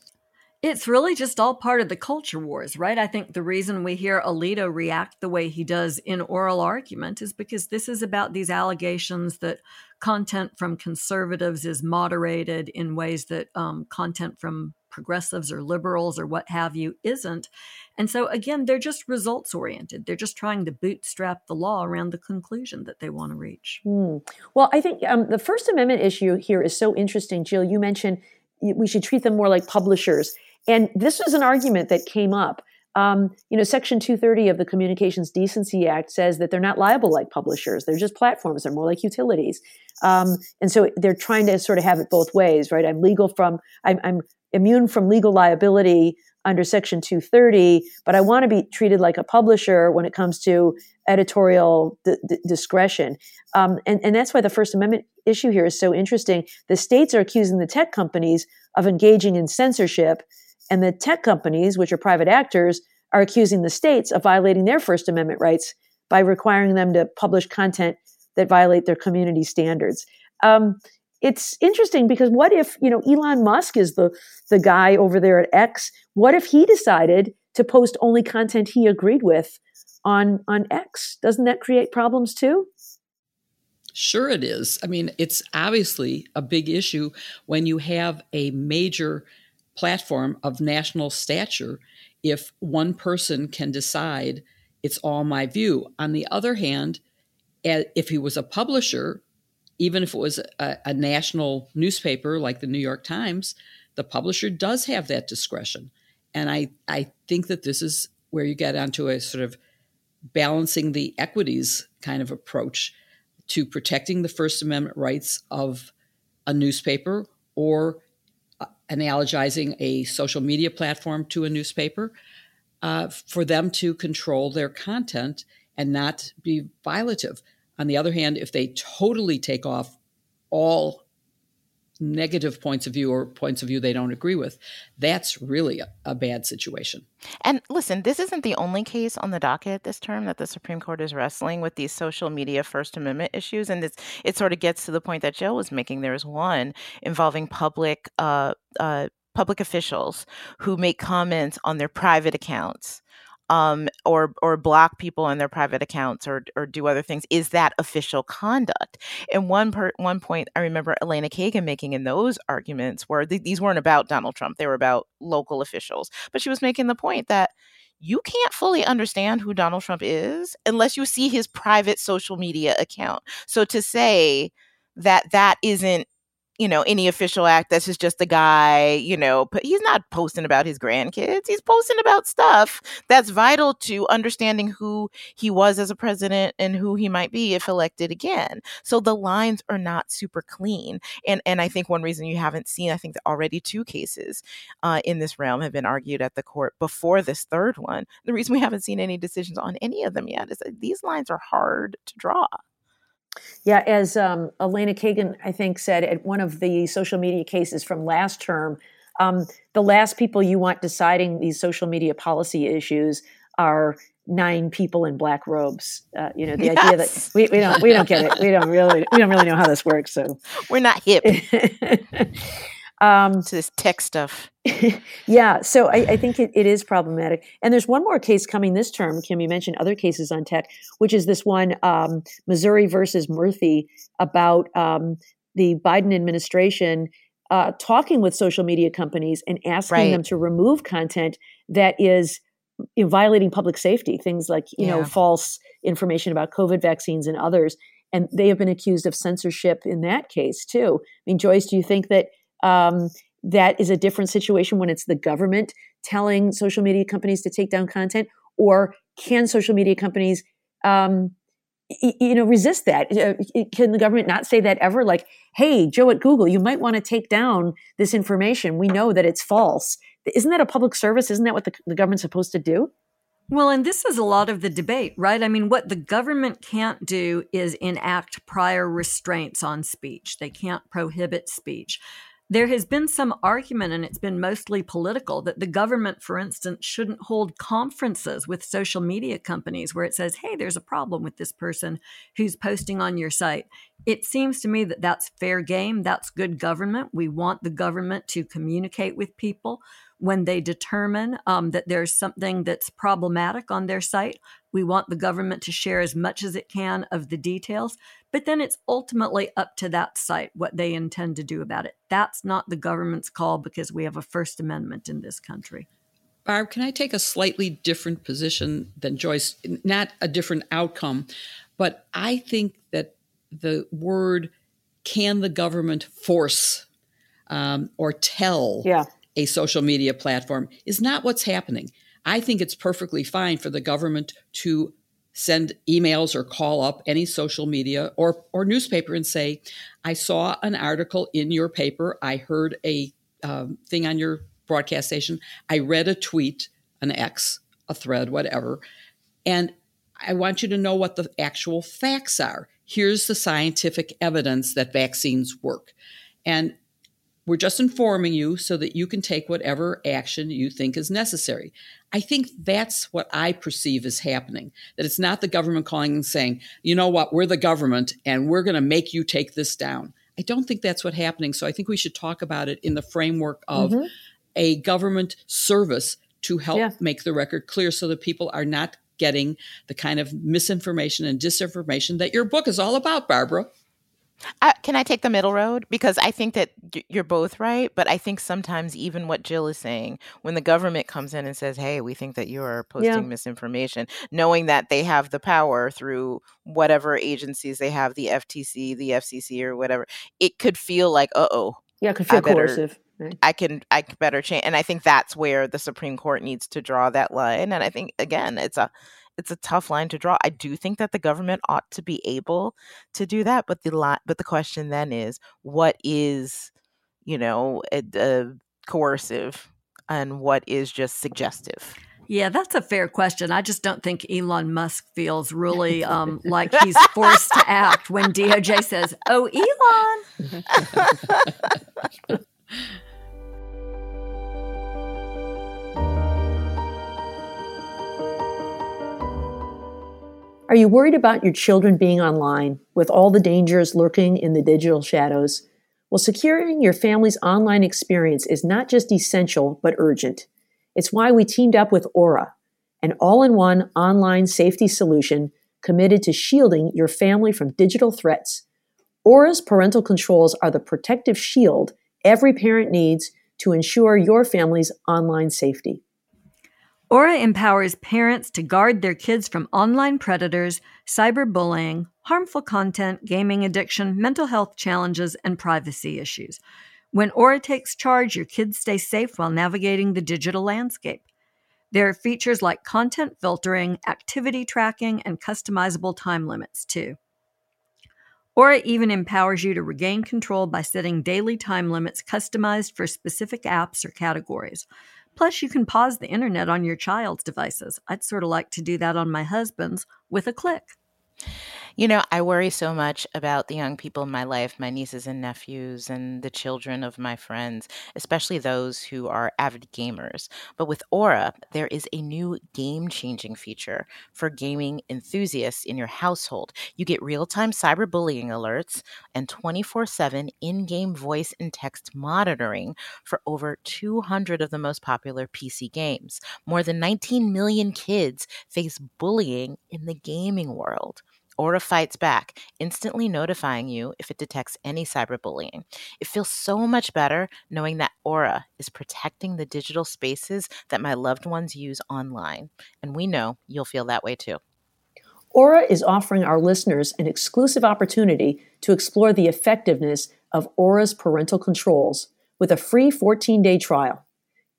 it's really just all part of the culture wars, right? I think the reason we hear Alito react the way he does in oral argument is because this is about these allegations that content from conservatives is moderated in ways that um, content from progressives or liberals or what have you isn't. And so, again, they're just results oriented. They're just trying to bootstrap the law around the conclusion that they want to reach. Mm. Well, I think um, the First Amendment issue here is so interesting. Jill, you mentioned we should treat them more like publishers. And this was an argument that came up. Um, you know, Section 230 of the Communications Decency Act says that they're not liable like publishers. They're just platforms. They're more like utilities. Um, and so they're trying to sort of have it both ways, right? I'm legal from, I'm, I'm immune from legal liability under Section 230, but I want to be treated like a publisher when it comes to editorial d- d- discretion. Um, and, and that's why the First Amendment issue here is so interesting. The states are accusing the tech companies of engaging in censorship, and the tech companies, which are private actors, are accusing the states of violating their First Amendment rights by requiring them to publish content that violate their community standards. Um, it's interesting because what if you know Elon Musk is the the guy over there at X? What if he decided to post only content he agreed with on on X? Doesn't that create problems too? Sure, it is. I mean, it's obviously a big issue when you have a major platform of national stature if one person can decide it's all my view. On the other hand, if he was a publisher, even if it was a, a, national newspaper like the New York Times, the publisher does have that discretion. And I, I think that this is where you get onto a sort of balancing the equities kind of approach to protecting the First Amendment rights of a newspaper or uh, analogizing a social media platform to a newspaper uh, for them to control their content and not be violative. On the other hand, if they totally take off all negative points of view or points of view they don't agree with, that's really a, a, bad situation. And listen, this isn't the only case on the docket this term that the Supreme Court is wrestling with these social media First Amendment issues. And this, it sort of gets to the point that Joe was making. There is one involving public uh, uh, public officials who make comments on their private accounts um, or or block people on their private accounts or or do other things is that official conduct. And one per, one point I remember Elena Kagan making in those arguments where th- these weren't about Donald Trump; they were about local officials. But she was making the point that you can't fully understand who Donald Trump is unless you see his private social media account. So to say that that isn't you know, any official act. This is just a guy, you know, but he's not posting about his grandkids. He's posting about stuff that's vital to understanding who he was as a president and who he might be if elected again. So the lines are not super clean. And and I think one reason you haven't seen, I think already two cases uh, in this realm have been argued at the court before this third one. The reason we haven't seen any decisions on any of them yet is that these lines are hard to draw. Yeah, as um, Elena Kagan, I think, said at one of the social media cases from last term, um, the last people you want deciding these social media policy issues are nine people in black robes. Uh, you know, the yes. idea that we, we don't we don't get it. We don't really we don't really know how this works. So *laughs* we're not hip. *laughs* um, to this tech stuff. *laughs* yeah, so I, I think it, it is problematic. And there's one more case coming this term. Kim, you mentioned other cases on tech, which is this one, um, Missouri versus Murthy about um, the Biden administration uh, talking with social media companies and asking right. them to remove content that is you know, violating public safety, things like you yeah. know false information about COVID vaccines and others. And they have been accused of censorship in that case too. I mean, Joyce, do you think that um, that is a different situation when it's the government telling social media companies to take down content, or can social media companies, um, y- you know, resist that? Uh, can the government not say that ever? Like, hey, Joe at Google, you might want to take down this information. We know that it's false. Isn't that a public service? Isn't that what the, the government's supposed to do? Well, and this is a lot of the debate, right? I mean, what the government can't do is enact prior restraints on speech. They can't prohibit speech. There has been some argument, and it's been mostly political, that the government, for instance, shouldn't hold conferences with social media companies where it says, hey, there's a problem with this person who's posting on your site. It seems to me that that's fair game. That's good government. We want the government to communicate with people when they determine um, that there's something that's problematic on their site. We want the government to share as much as it can of the details, but then it's ultimately up to that site what they intend to do about it. That's not the government's call because we have a First Amendment in this country. Barb, can I take a slightly different position than Joyce? Not a different outcome, but I think that the word can the government force um, or tell yeah a social media platform is not what's happening. I think it's perfectly fine for the government to send emails or call up any social media or, or newspaper and say, I saw an article in your paper. I heard a um, thing on your broadcast station. I read a tweet, an X, a thread, whatever. And I want you to know what the actual facts are. Here's the scientific evidence that vaccines work. And we're just informing you so that you can take whatever action you think is necessary. I think that's what I perceive as happening. That it's not the government calling and saying, you know what, we're the government and we're going to make you take this down. I don't think that's what's happening. So I think we should talk about it in the framework of mm-hmm. a government service to help yeah. make the record clear so that people are not getting the kind of misinformation and disinformation that your book is all about, Barbara. Uh, can I take the middle road? Because I think that you're both right, but I think sometimes even what Jill is saying, when the government comes in and says, "Hey, we think that you are posting yeah. misinformation," knowing that they have the power through whatever agencies they have, the FTC, the FCC, or whatever, it could feel like, "Uh oh." Yeah, it could feel coercive. Right. I can I can better change, and I think that's where the Supreme Court needs to draw that line. And I think again, it's a it's a tough line to draw. I do think that the government ought to be able to do that, but the li- but the question then is, what is, you know, a, a coercive, and what is just suggestive. Yeah, that's a fair question. I just don't think Elon Musk feels really um, like *laughs* he's forced to act when DOJ says, "Oh, Elon." *laughs* *laughs* Are you worried about your children being online with all the dangers lurking in the digital shadows? Well, securing your family's online experience is not just essential, but urgent. It's why we teamed up with Aura, an all in one online safety solution committed to shielding your family from digital threats. Aura's parental controls are the protective shield every parent needs to ensure your family's online safety. Aura empowers parents to guard their kids from online predators, cyberbullying, harmful content, gaming addiction, mental health challenges, and privacy issues. When Aura takes charge, your kids stay safe while navigating the digital landscape. There are features like content filtering, activity tracking, and customizable time limits, too. Aura even empowers you to regain control by setting daily time limits customized for specific apps or categories. Plus, you can pause the internet on your child's devices. I'd sort of like to do that on my husband's with a click. You know, I worry so much about the young people in my life, my nieces and nephews, and the children of my friends, especially those who are avid gamers. But with Aura, there is a new game changing feature for gaming enthusiasts in your household. You get real time cyberbullying alerts and 24 7 in game voice and text monitoring for over 200 of the most popular PC games. More than 19 million kids face bullying in the gaming world. Aura fights back, instantly notifying you if it detects any cyberbullying. It feels so much better knowing that Aura is protecting the digital spaces that my loved ones use online. And we know you'll feel that way too. Aura is offering our listeners an exclusive opportunity to explore the effectiveness of Aura's parental controls with a free 14 day trial.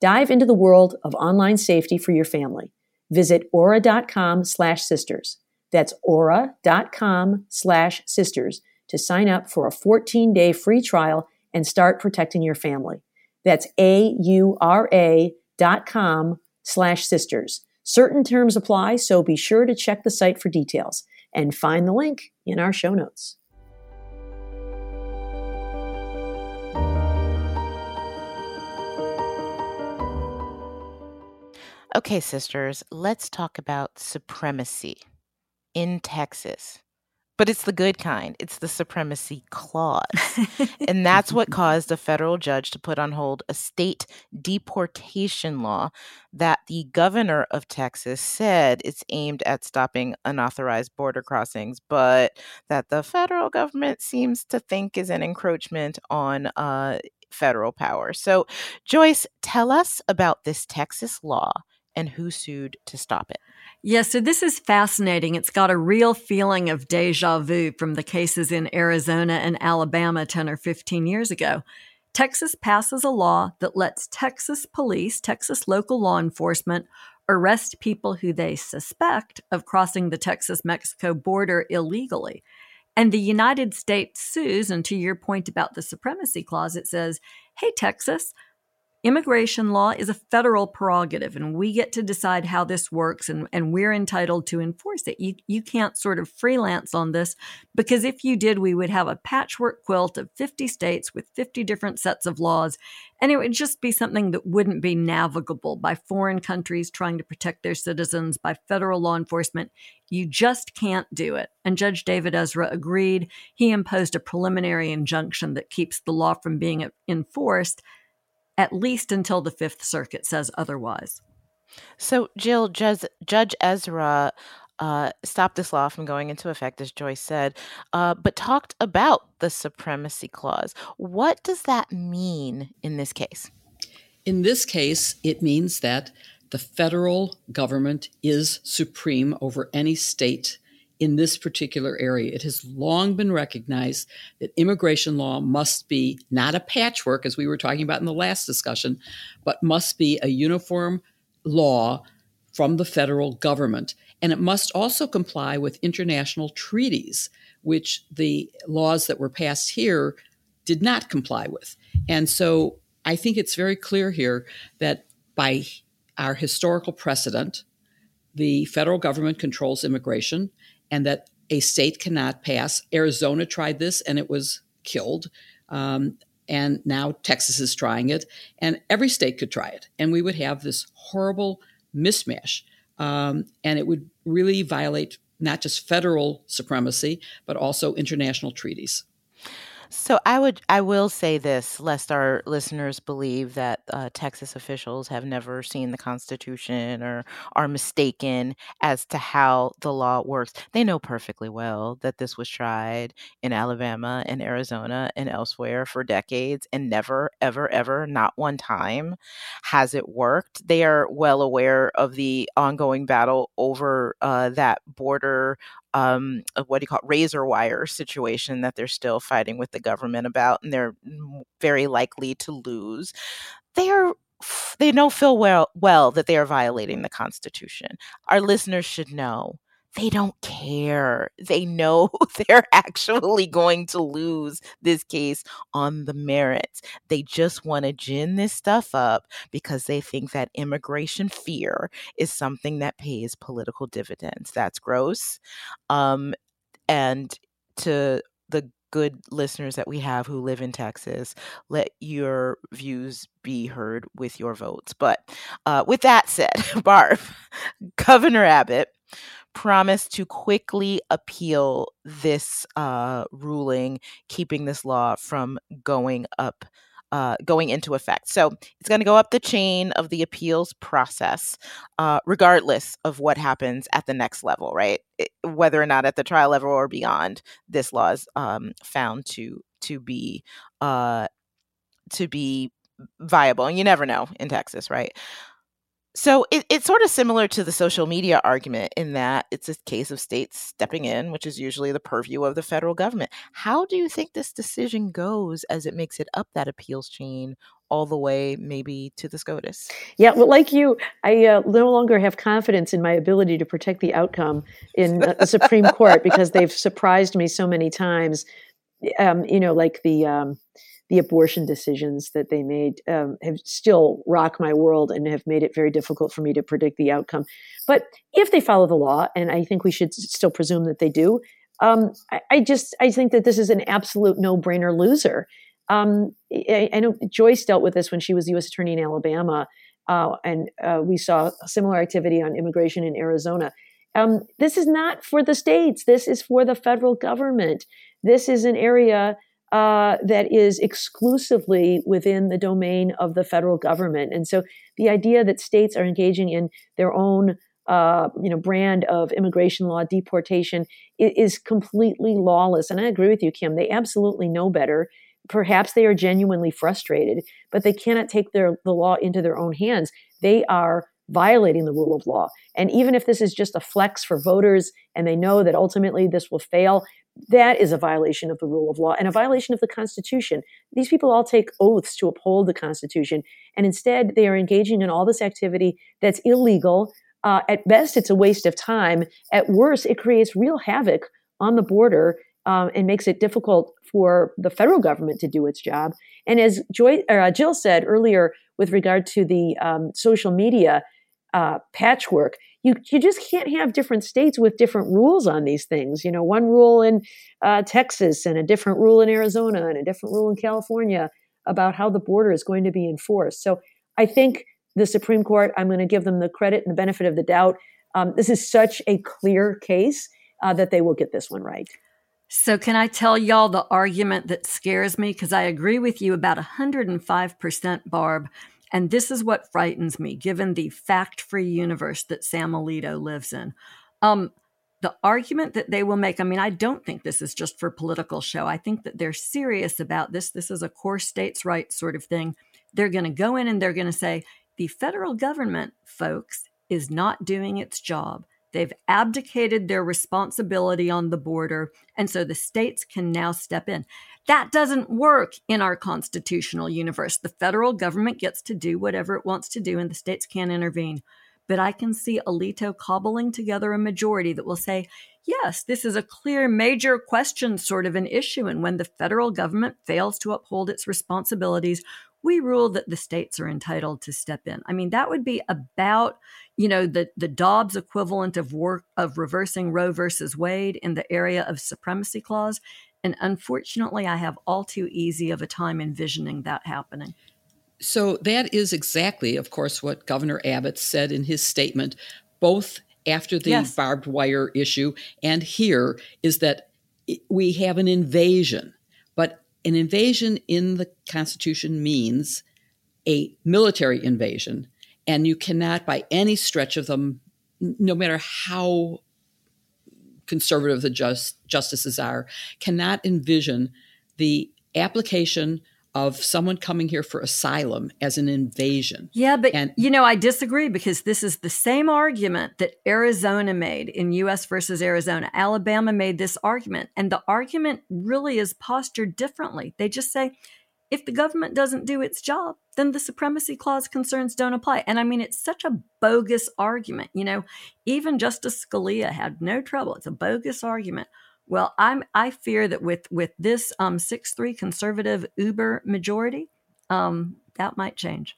Dive into the world of online safety for your family. Visit aura.com slash sisters. That's aura.com slash sisters to sign up for a 14 day free trial and start protecting your family. That's A-U-R-A dot com slash sisters. Certain terms apply, so be sure to check the site for details and find the link in our show notes. Okay, sisters, let's talk about supremacy in Texas. But it's the good kind. It's the supremacy clause. *laughs* and that's what *laughs* caused a federal judge to put on hold a state deportation law that the governor of Texas said it's aimed at stopping unauthorized border crossings, but that the federal government seems to think is an encroachment on uh, federal power. So, Joyce, tell us about this Texas law and who sued to stop it. Yeah, so this is fascinating. It's got a real feeling of deja vu from the cases in Arizona and Alabama 10 or 15 years ago. Texas passes a law that lets Texas police, Texas local law enforcement, arrest people who they suspect of crossing the Texas Mexico border illegally. And the United States sues, and to your point about the supremacy clause, it says, hey, Texas, Immigration law is a federal prerogative, and we get to decide how this works, and, and we're entitled to enforce it. You, you can't sort of freelance on this because if you did, we would have a patchwork quilt of 50 states with 50 different sets of laws, and it would just be something that wouldn't be navigable by foreign countries trying to protect their citizens, by federal law enforcement. You just can't do it. And Judge David Ezra agreed. He imposed a preliminary injunction that keeps the law from being enforced at least until the Fifth Circuit says otherwise. So, Jill, Judge, Judge Ezra uh, stopped this law from going into effect, as Joyce said, uh, but talked about the supremacy clause. What does that mean in this case? In this case, it means that the federal government is supreme over any state in this particular area. It has long been recognized that immigration law must be not a patchwork, as we were talking about in the last discussion, but must be a uniform law from the federal government. And it must also comply with international treaties, which the laws that were passed here did not comply with. And so I think it's very clear here that by our historical precedent, the federal government controls immigration and that a state cannot pass. Arizona tried this and it was killed. Um, and now Texas is trying it, and every state could try it. And we would have this horrible mismatch. Um, and it would really violate not just federal supremacy, but also international treaties. So I would I will say this, lest our listeners believe that uh, Texas officials have never seen the Constitution or are mistaken as to how the law works. They know perfectly well that this was tried in Alabama and Arizona and elsewhere for decades, and never, ever, ever, not one time has it worked. They are well aware of the ongoing battle over uh, that border um, what do you call it, razor wire situation that they're still fighting with the government about, and they're very likely to lose. They are they know full well well that they are violating the Constitution. Our listeners should know they don't care. They know *laughs* they're actually going to lose this case on the merits. They just want to gin this stuff up because they think that immigration fear is something that pays political dividends. That's gross. Um, and to the good listeners that we have who live in Texas, let your views be heard with your votes. But uh, with that said, *laughs* Barb, Governor Abbott promised to quickly appeal this uh, ruling, keeping this law from going up. Uh, going into effect. So it's going to go up the chain of the appeals process, uh, regardless of what happens at the next level, right? It, whether or not at the trial level or beyond, this law is um, found to to be uh, to be viable, and you never know in Texas, right? So it, it's sort of similar to the social media argument in that it's a case of states stepping in, which is usually the purview of the federal government. How do you think this decision goes as it makes it up that appeals chain all the way maybe to the SCOTUS? Yeah, well, like you, I uh, no longer have confidence in my ability to protect the outcome in the Supreme Court because they've surprised me so many times. Um, you know, like the. Um, the abortion decisions that they made um, have still rock my world and have made it very difficult for me to predict the outcome. But if they follow the law, and I think we should still presume that they do, um, I, I, just I think that this is an absolute no brainer loser. Um, I, I, know Joyce dealt with this when she was U.S. Attorney in Alabama, uh, and uh, we saw similar activity on immigration in Arizona. Um, this is not for the states. This is for the federal government. This is an area uh, that is exclusively within the domain of the federal government. And so the idea that states are engaging in their own uh, you know, brand of immigration law deportation is, completely lawless. And I agree with you, Kim. They absolutely know better. Perhaps they are genuinely frustrated, but they cannot take their the law into their own hands. They are violating the rule of law. And even if this is just a flex for voters and they know that ultimately this will fail, that is a violation of the rule of law and a violation of the Constitution. These people all take oaths to uphold the Constitution, and instead they are engaging in all this activity that's illegal. Uh, at best, it's a waste of time. At worst, it creates real havoc on the border um, and makes it difficult for the federal government to do its job. And as Joy, or, uh, Jill said earlier, with regard to the um, social media uh, patchwork, you you just can't have different states with different rules on these things. You know, one rule in uh, Texas and a different rule in Arizona and a different rule in California about how the border is going to be enforced. So I think the Supreme Court. I'm going to give them the credit and the benefit of the doubt. Um, this is such a clear case uh, that they will get this one right. So, can I tell y'all the argument that scares me? Because I agree with you about 105%, Barb. And this is what frightens me, given the fact free universe that Sam Alito lives in. Um, the argument that they will make, I mean, I don't think this is just for political show. I think that they're serious about this. This is a core states' rights sort of thing. They're going to go in and they're going to say, the federal government, folks, is not doing its job. They've abdicated their responsibility on the border, and so the states can now step in. That doesn't work in our constitutional universe. The federal government gets to do whatever it wants to do, and the states can't intervene. But I can see Alito cobbling together a majority that will say, yes, this is a clear major question, sort of an issue. And when the federal government fails to uphold its responsibilities, we rule that the states are entitled to step in. I mean, that would be about, you know, the, the Dobbs equivalent of work of reversing Roe versus Wade in the area of supremacy clause. And unfortunately, I have all too easy of a time envisioning that happening. So that is exactly, of course, what Governor Abbott said in his statement, both after the yes. barbed wire issue and here, is that we have an invasion. An invasion in the Constitution means a military invasion, and you cannot, by any stretch of them, no matter how conservative the just, justices are, cannot envision the application of someone coming here for asylum as an invasion. Yeah, but and, you know, I disagree because this is the same argument that Arizona made in US versus Arizona. Alabama made this argument, and the argument really is postured differently. They just say if the government doesn't do its job, then the supremacy clause concerns don't apply. And I mean, it's such a bogus argument. You know, even Justice Scalia had no trouble. It's a bogus argument. Well, I'm I fear that with with this um, six three conservative Uber majority, um, that might change.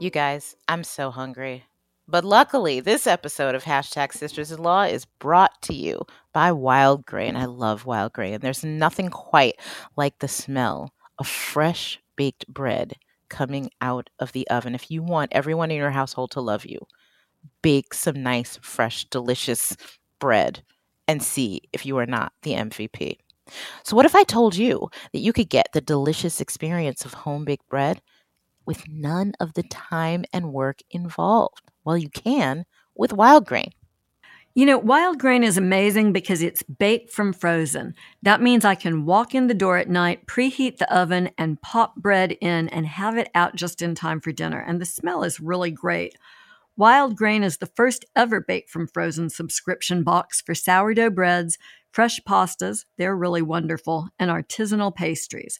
You guys, I'm so hungry. But luckily, this episode of Hashtag Sisters in Law is brought to you by Wild Grain. I love Wild Grain. There's nothing quite like the smell of fresh baked bread coming out of the oven. If you want everyone in your household to love you, bake some nice, fresh, delicious bread and see if you are not the MVP. So, what if I told you that you could get the delicious experience of home baked bread with none of the time and work involved? Well, you can with wild grain. You know, wild grain is amazing because it's baked from frozen. That means I can walk in the door at night, preheat the oven, and pop bread in and have it out just in time for dinner. And the smell is really great. Wild Grain is the first ever baked from frozen subscription box for sourdough breads, fresh pastas, they're really wonderful, and artisanal pastries.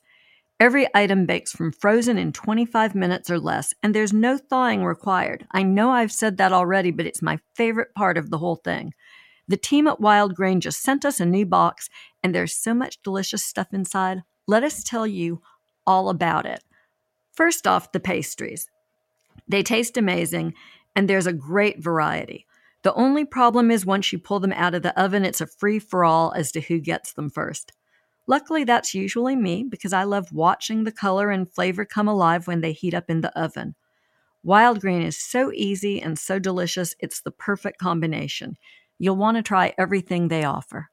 Every item bakes from frozen in 25 minutes or less, and there's no thawing required. I know I've said that already, but it's my favorite part of the whole thing. The team at Wild Grain just sent us a new box, and there's so much delicious stuff inside. Let us tell you all about it. First off, the pastries. They taste amazing, and there's a great variety. The only problem is once you pull them out of the oven, it's a free for all as to who gets them first. Luckily, that's usually me because I love watching the color and flavor come alive when they heat up in the oven. Wild grain is so easy and so delicious, it's the perfect combination. You'll want to try everything they offer.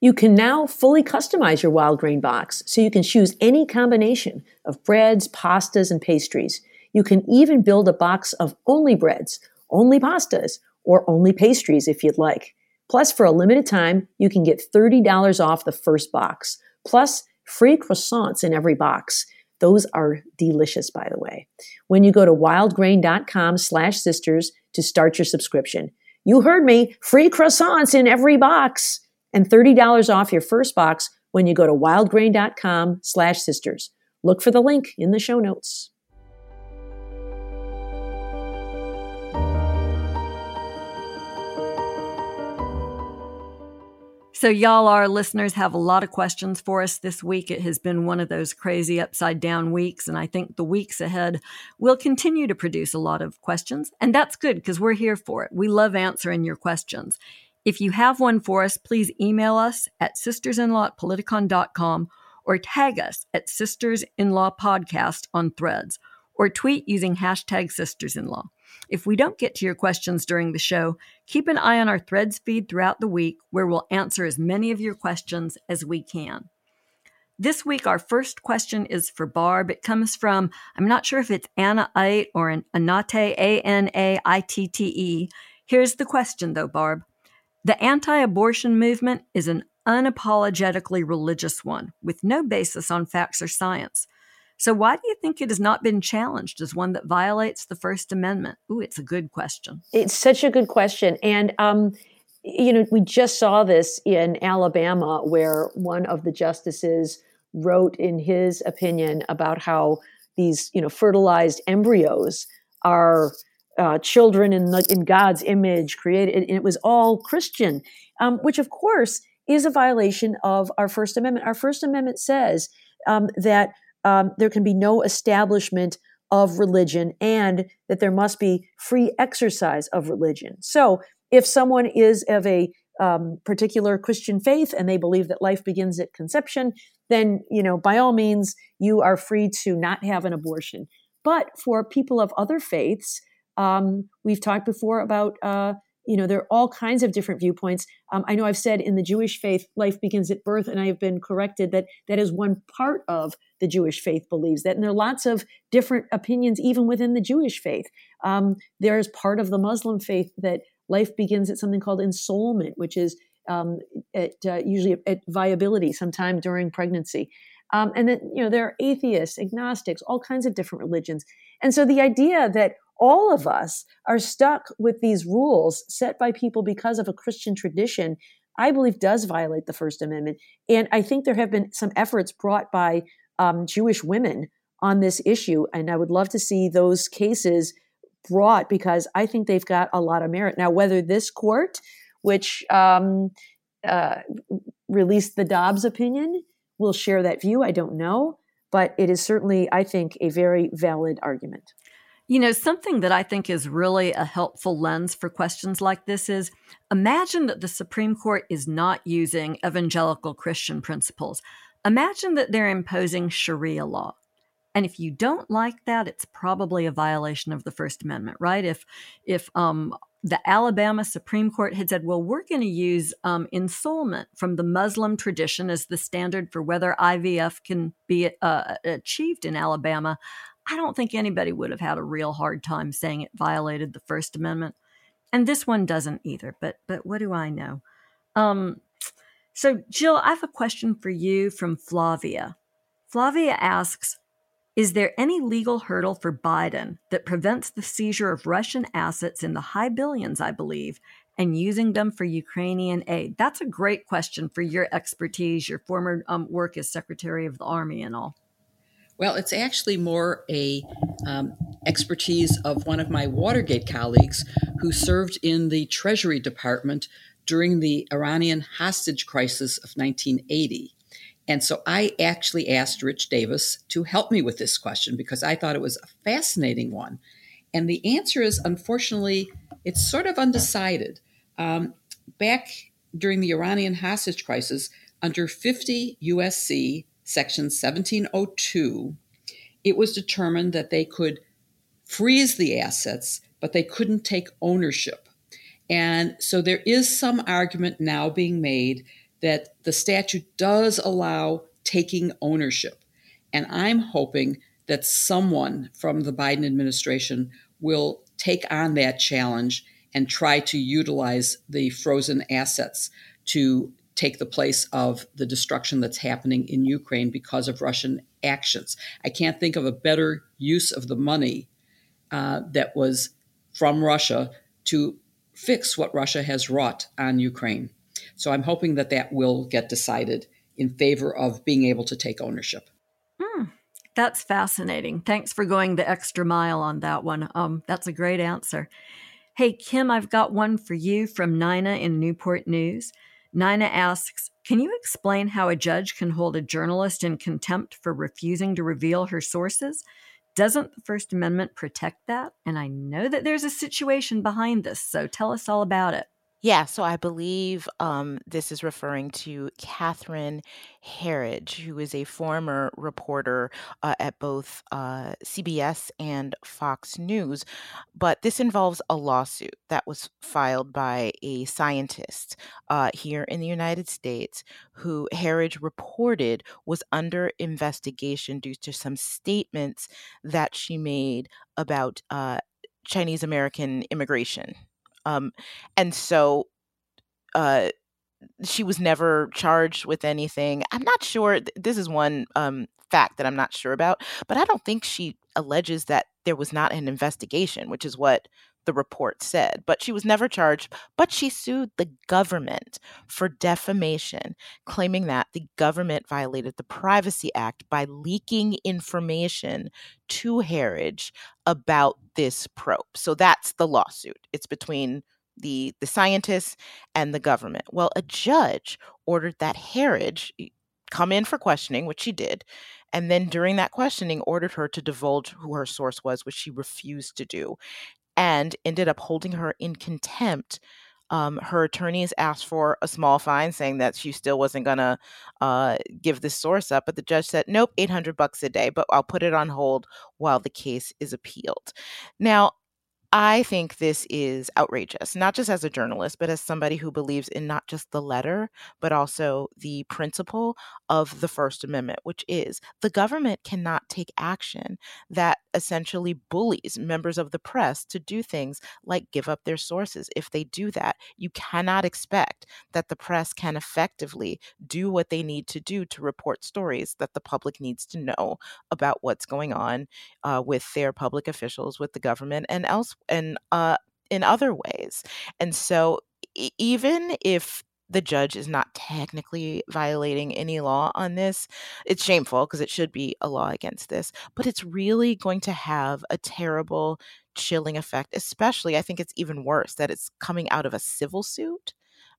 You can now fully customize your wild grain box so you can choose any combination of breads, pastas, and pastries. You can even build a box of only breads, only pastas, or only pastries if you'd like. Plus, for a limited time, you can get $30 off the first box, plus free croissants in every box. Those are delicious, by the way. When you go to wildgrain.com slash sisters to start your subscription. You heard me, free croissants in every box and $30 off your first box when you go to wildgrain.com slash sisters. Look for the link in the show notes. So, y'all, our listeners have a lot of questions for us this week. It has been one of those crazy upside down weeks, and I think the weeks ahead will continue to produce a lot of questions. And that's good because we're here for it. We love answering your questions. If you have one for us, please email us at sistersinlaw at politicon.com or tag us at Sisters in Law Podcast on threads or tweet using hashtag sistersinlaw. If we don't get to your questions during the show, keep an eye on our threads feed throughout the week where we'll answer as many of your questions as we can. This week, our first question is for Barb. It comes from, I'm not sure if it's Anna Ait or an Anate, A N A I T T E. Here's the question, though, Barb. The anti abortion movement is an unapologetically religious one with no basis on facts or science. So, why do you think it has not been challenged as one that violates the First Amendment? Ooh, it's a good question. It's such a good question. And, um, you know, we just saw this in Alabama, where one of the justices wrote in his opinion about how these, you know, fertilized embryos are uh, children in, the, in God's image created, and it was all Christian, um, which of course is a violation of our First Amendment. Our First Amendment says um, that um, there can be no establishment of religion and that there must be free exercise of religion. So if someone is of a um, particular Christian faith and they believe that life begins at conception, then, you know, by all means, you are free to not have an abortion. But for people of other faiths, um, we've talked before about uh, you know, there are all kinds of different viewpoints. Um, I know I've said in the Jewish faith, life begins at birth, and I have been corrected that that is one part of the Jewish faith believes that. And there are lots of different opinions even within the Jewish faith. Um, there is part of the Muslim faith that life begins at something called ensoulment, which is um, at, uh, usually at viability sometime during pregnancy. Um, and then, you know, there are atheists, agnostics, all kinds of different religions. And so the idea that all of us are stuck with these rules set by people because of a Christian tradition, I believe does violate the First Amendment. And I think there have been some efforts brought by um, Jewish women on this issue. And I would love to see those cases brought because I think they've got a lot of merit. Now, whether this court, which um, uh, released the Dobbs opinion, will share that view, I don't know. But it is certainly, I think, a very valid argument. You know, something that I think is really a helpful lens for questions like this is imagine that the Supreme Court is not using evangelical Christian principles. Imagine that they're imposing Sharia law. And if you don't like that, it's probably a violation of the First Amendment, right? If if um, the Alabama Supreme Court had said, well, we're going to use um, ensoulment from the Muslim tradition as the standard for whether IVF can be uh, achieved in Alabama, I don't think anybody would have had a real hard time saying it violated the First Amendment. And this one doesn't either, but but what do I know? Um, so Jill, I have a question for you from Flavia. Flavia asks, is there any legal hurdle for Biden that prevents the seizure of Russian assets in the high billions, I believe, and using them for Ukrainian aid? That's a great question for your expertise, your former um, work as Secretary of the Army and all. Well, it's actually more a um, expertise of one of my Watergate colleagues who served in the Treasury Department during the Iranian hostage crisis of 1980. And so I actually asked Rich Davis to help me with this question because I thought it was a fascinating one. And the answer is unfortunately, it's sort of undecided. Um, back during the Iranian hostage crisis, under 50 USC Section 1702, it was determined that they could freeze the assets, but they couldn't take ownership. And so there is some argument now being made that the statute does allow taking ownership. And I'm hoping that someone from the Biden administration will take on that challenge and try to utilize the frozen assets to take the place of the destruction that's happening in Ukraine because of Russian actions. I can't think of a better use of the money uh, that was from Russia to fix what Russia has wrought on Ukraine. So I'm hoping that that will get decided in favor of being able to take ownership. Mm, that's fascinating. Thanks for going the extra mile on that one. Um, that's a great answer. Hey, Kim, I've got one for you from Nina in Newport News. Nina asks Can you explain how a judge can hold a journalist in contempt for refusing to reveal her sources? Doesn't the First Amendment protect that? And I know that there's a situation behind this, so tell us all about it. Yeah, so I believe um, this is referring to Catherine Herridge, who is a former reporter uh, at both uh, CBS and Fox News. But this involves a lawsuit that was filed by a scientist uh, here in the United States who Herridge reported was under investigation due to some statements that she made about uh, Chinese American immigration. Um, and so uh, she was never charged with anything. I'm not sure. This is one um, fact that I'm not sure about, but I don't think she alleges that there was not an investigation, which is what the report said. But she was never charged, but she sued the government for defamation, claiming that the government violated the Privacy Act by leaking information to Herridge about this probe. So that's the lawsuit. It's between the the scientists and the government. Well, a judge ordered that Herridge come in for questioning, which she did, and then during that questioning ordered her to divulge who her source was, which she refused to do, and ended up holding her in contempt. Um, her attorneys asked for a small fine, saying that she still wasn't gonna uh, give this source up, but the judge said, "Nope, eight hundred bucks a day, but I'll put it on hold while the case is appealed." Now, I think this is outrageous, not just as a journalist, but as somebody who believes in not just the letter, but also the principle of the First Amendment, which is the government cannot take action that essentially bullies members of the press to do things like give up their sources. If they do that, you cannot expect that the press can effectively do what they need to do to report stories that the public needs to know about what's going on uh, with their public officials, with the government, and else and uh, in other ways. And so, even if the judge is not technically violating any law on this. It's shameful because it should be a law against this, but it's really going to have a terrible, chilling effect, especially I think it's even worse that it's coming out of a civil suit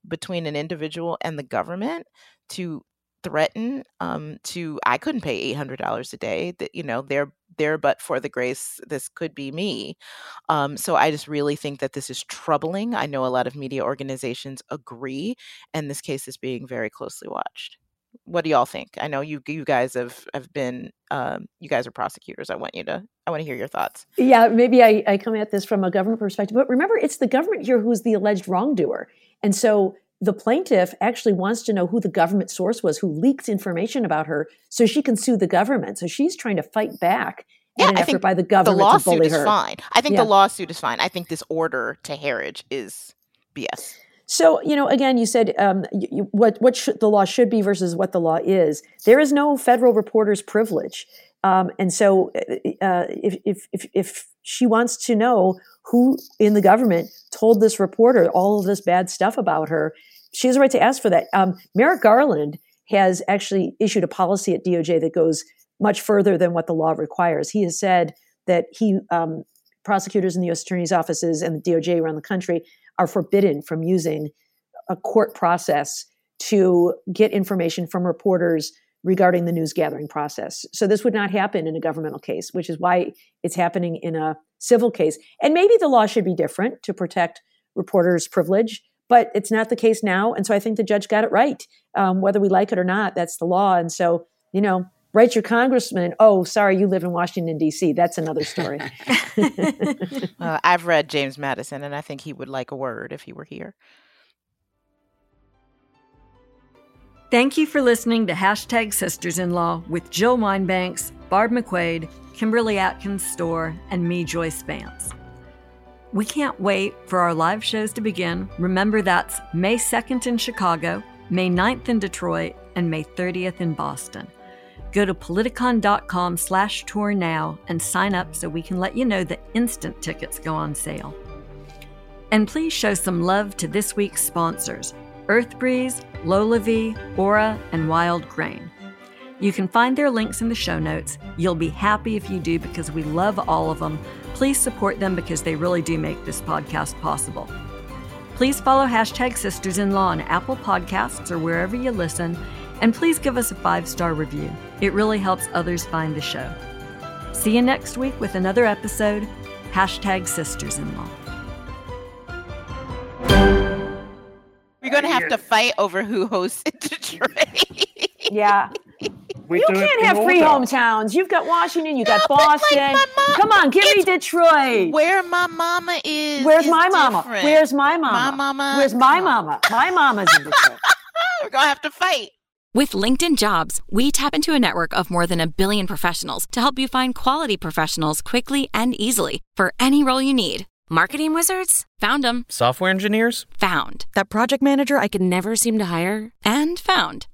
between an individual and the government to threaten um, to I couldn't pay eight hundred dollars a day. That you know they're there, but for the grace this could be me. Um, so I just really think that this is troubling. I know a lot of media organizations agree, and this case is being very closely watched. What do y'all think? I know you you guys have have been um, you guys are prosecutors. I want you to I want to hear your thoughts. Yeah, maybe I, I come at this from a government perspective, but remember, it's the government here who's the alleged wrongdoer, and so the plaintiff actually wants to know who the government source was who leaked information about her so she can sue the government. So she's trying to fight back yeah, I think by the government the lawsuit is her. fine. I think yeah. the lawsuit is fine. I think this order to Herridge is BS. So you know, again, you said um, you, what what should, the law should be versus what the law is. There is no federal reporter's privilege, um, and so uh, if, if if if she wants to know who in the government told this reporter all of this bad stuff about her, she has a right to ask for that. Um, Merrick Garland has actually issued a policy at DOJ that goes much further than what the law requires. He has said that he um, prosecutors in the U.S. attorney's offices and the DOJ around the country are forbidden from using a court process to get information from reporters regarding the news gathering process. So this would not happen in a governmental case, which is why it's happening in a civil case. And maybe the law should be different to protect reporters' privilege but it's not the case now. And so I think the judge got it right. Um, whether we like it or not, that's the law. And so, you know, write your congressman, oh, sorry, you live in Washington, D.C. That's another story. *laughs* *laughs* uh, I've read James Madison, and I think he would like a word if he were here. Thank you for listening to Hashtag Sisters in Law with Jill Wine-Banks, Barb McQuade, Kimberly Atkins Stohr, and me, Joyce Vance. We can't wait for our live shows to begin. Remember, that's May 2nd in Chicago, May 9th in Detroit, and May 30th in Boston. Go to politicon.com slash tour now and sign up so we can let you know that instant tickets go on sale. And please show some love to this week's sponsors Earth Breeze, LolaVie, Aura, and Wild Grain. You can find their links in the show notes. You'll be happy if you do because we love all of them. Please support them because they really do make this podcast possible. Please follow hashtag Sisters in Law on Apple Podcasts or wherever you listen, and please give us a five star review. It really helps others find the show. See you next week with another episode. Hashtag Sisters in Law. We're going to have to fight over who hosts in Detroit. Yeah. *laughs* We You do can't have free order. hometowns. You've got Washington, you got No, but like Boston. my mom- Come on, give me Detroit. Where my mama is. Where's is my mama? different. Where's my mama? My mama. Where's my mama? My mama's in Detroit. *laughs* We're going to have to fight. With LinkedIn Jobs, we tap into a network of more than a billion professionals to help you find quality professionals quickly and easily for any role you need. Marketing wizards? Found them. Software engineers? Found. That project manager I could never seem to hire? And found.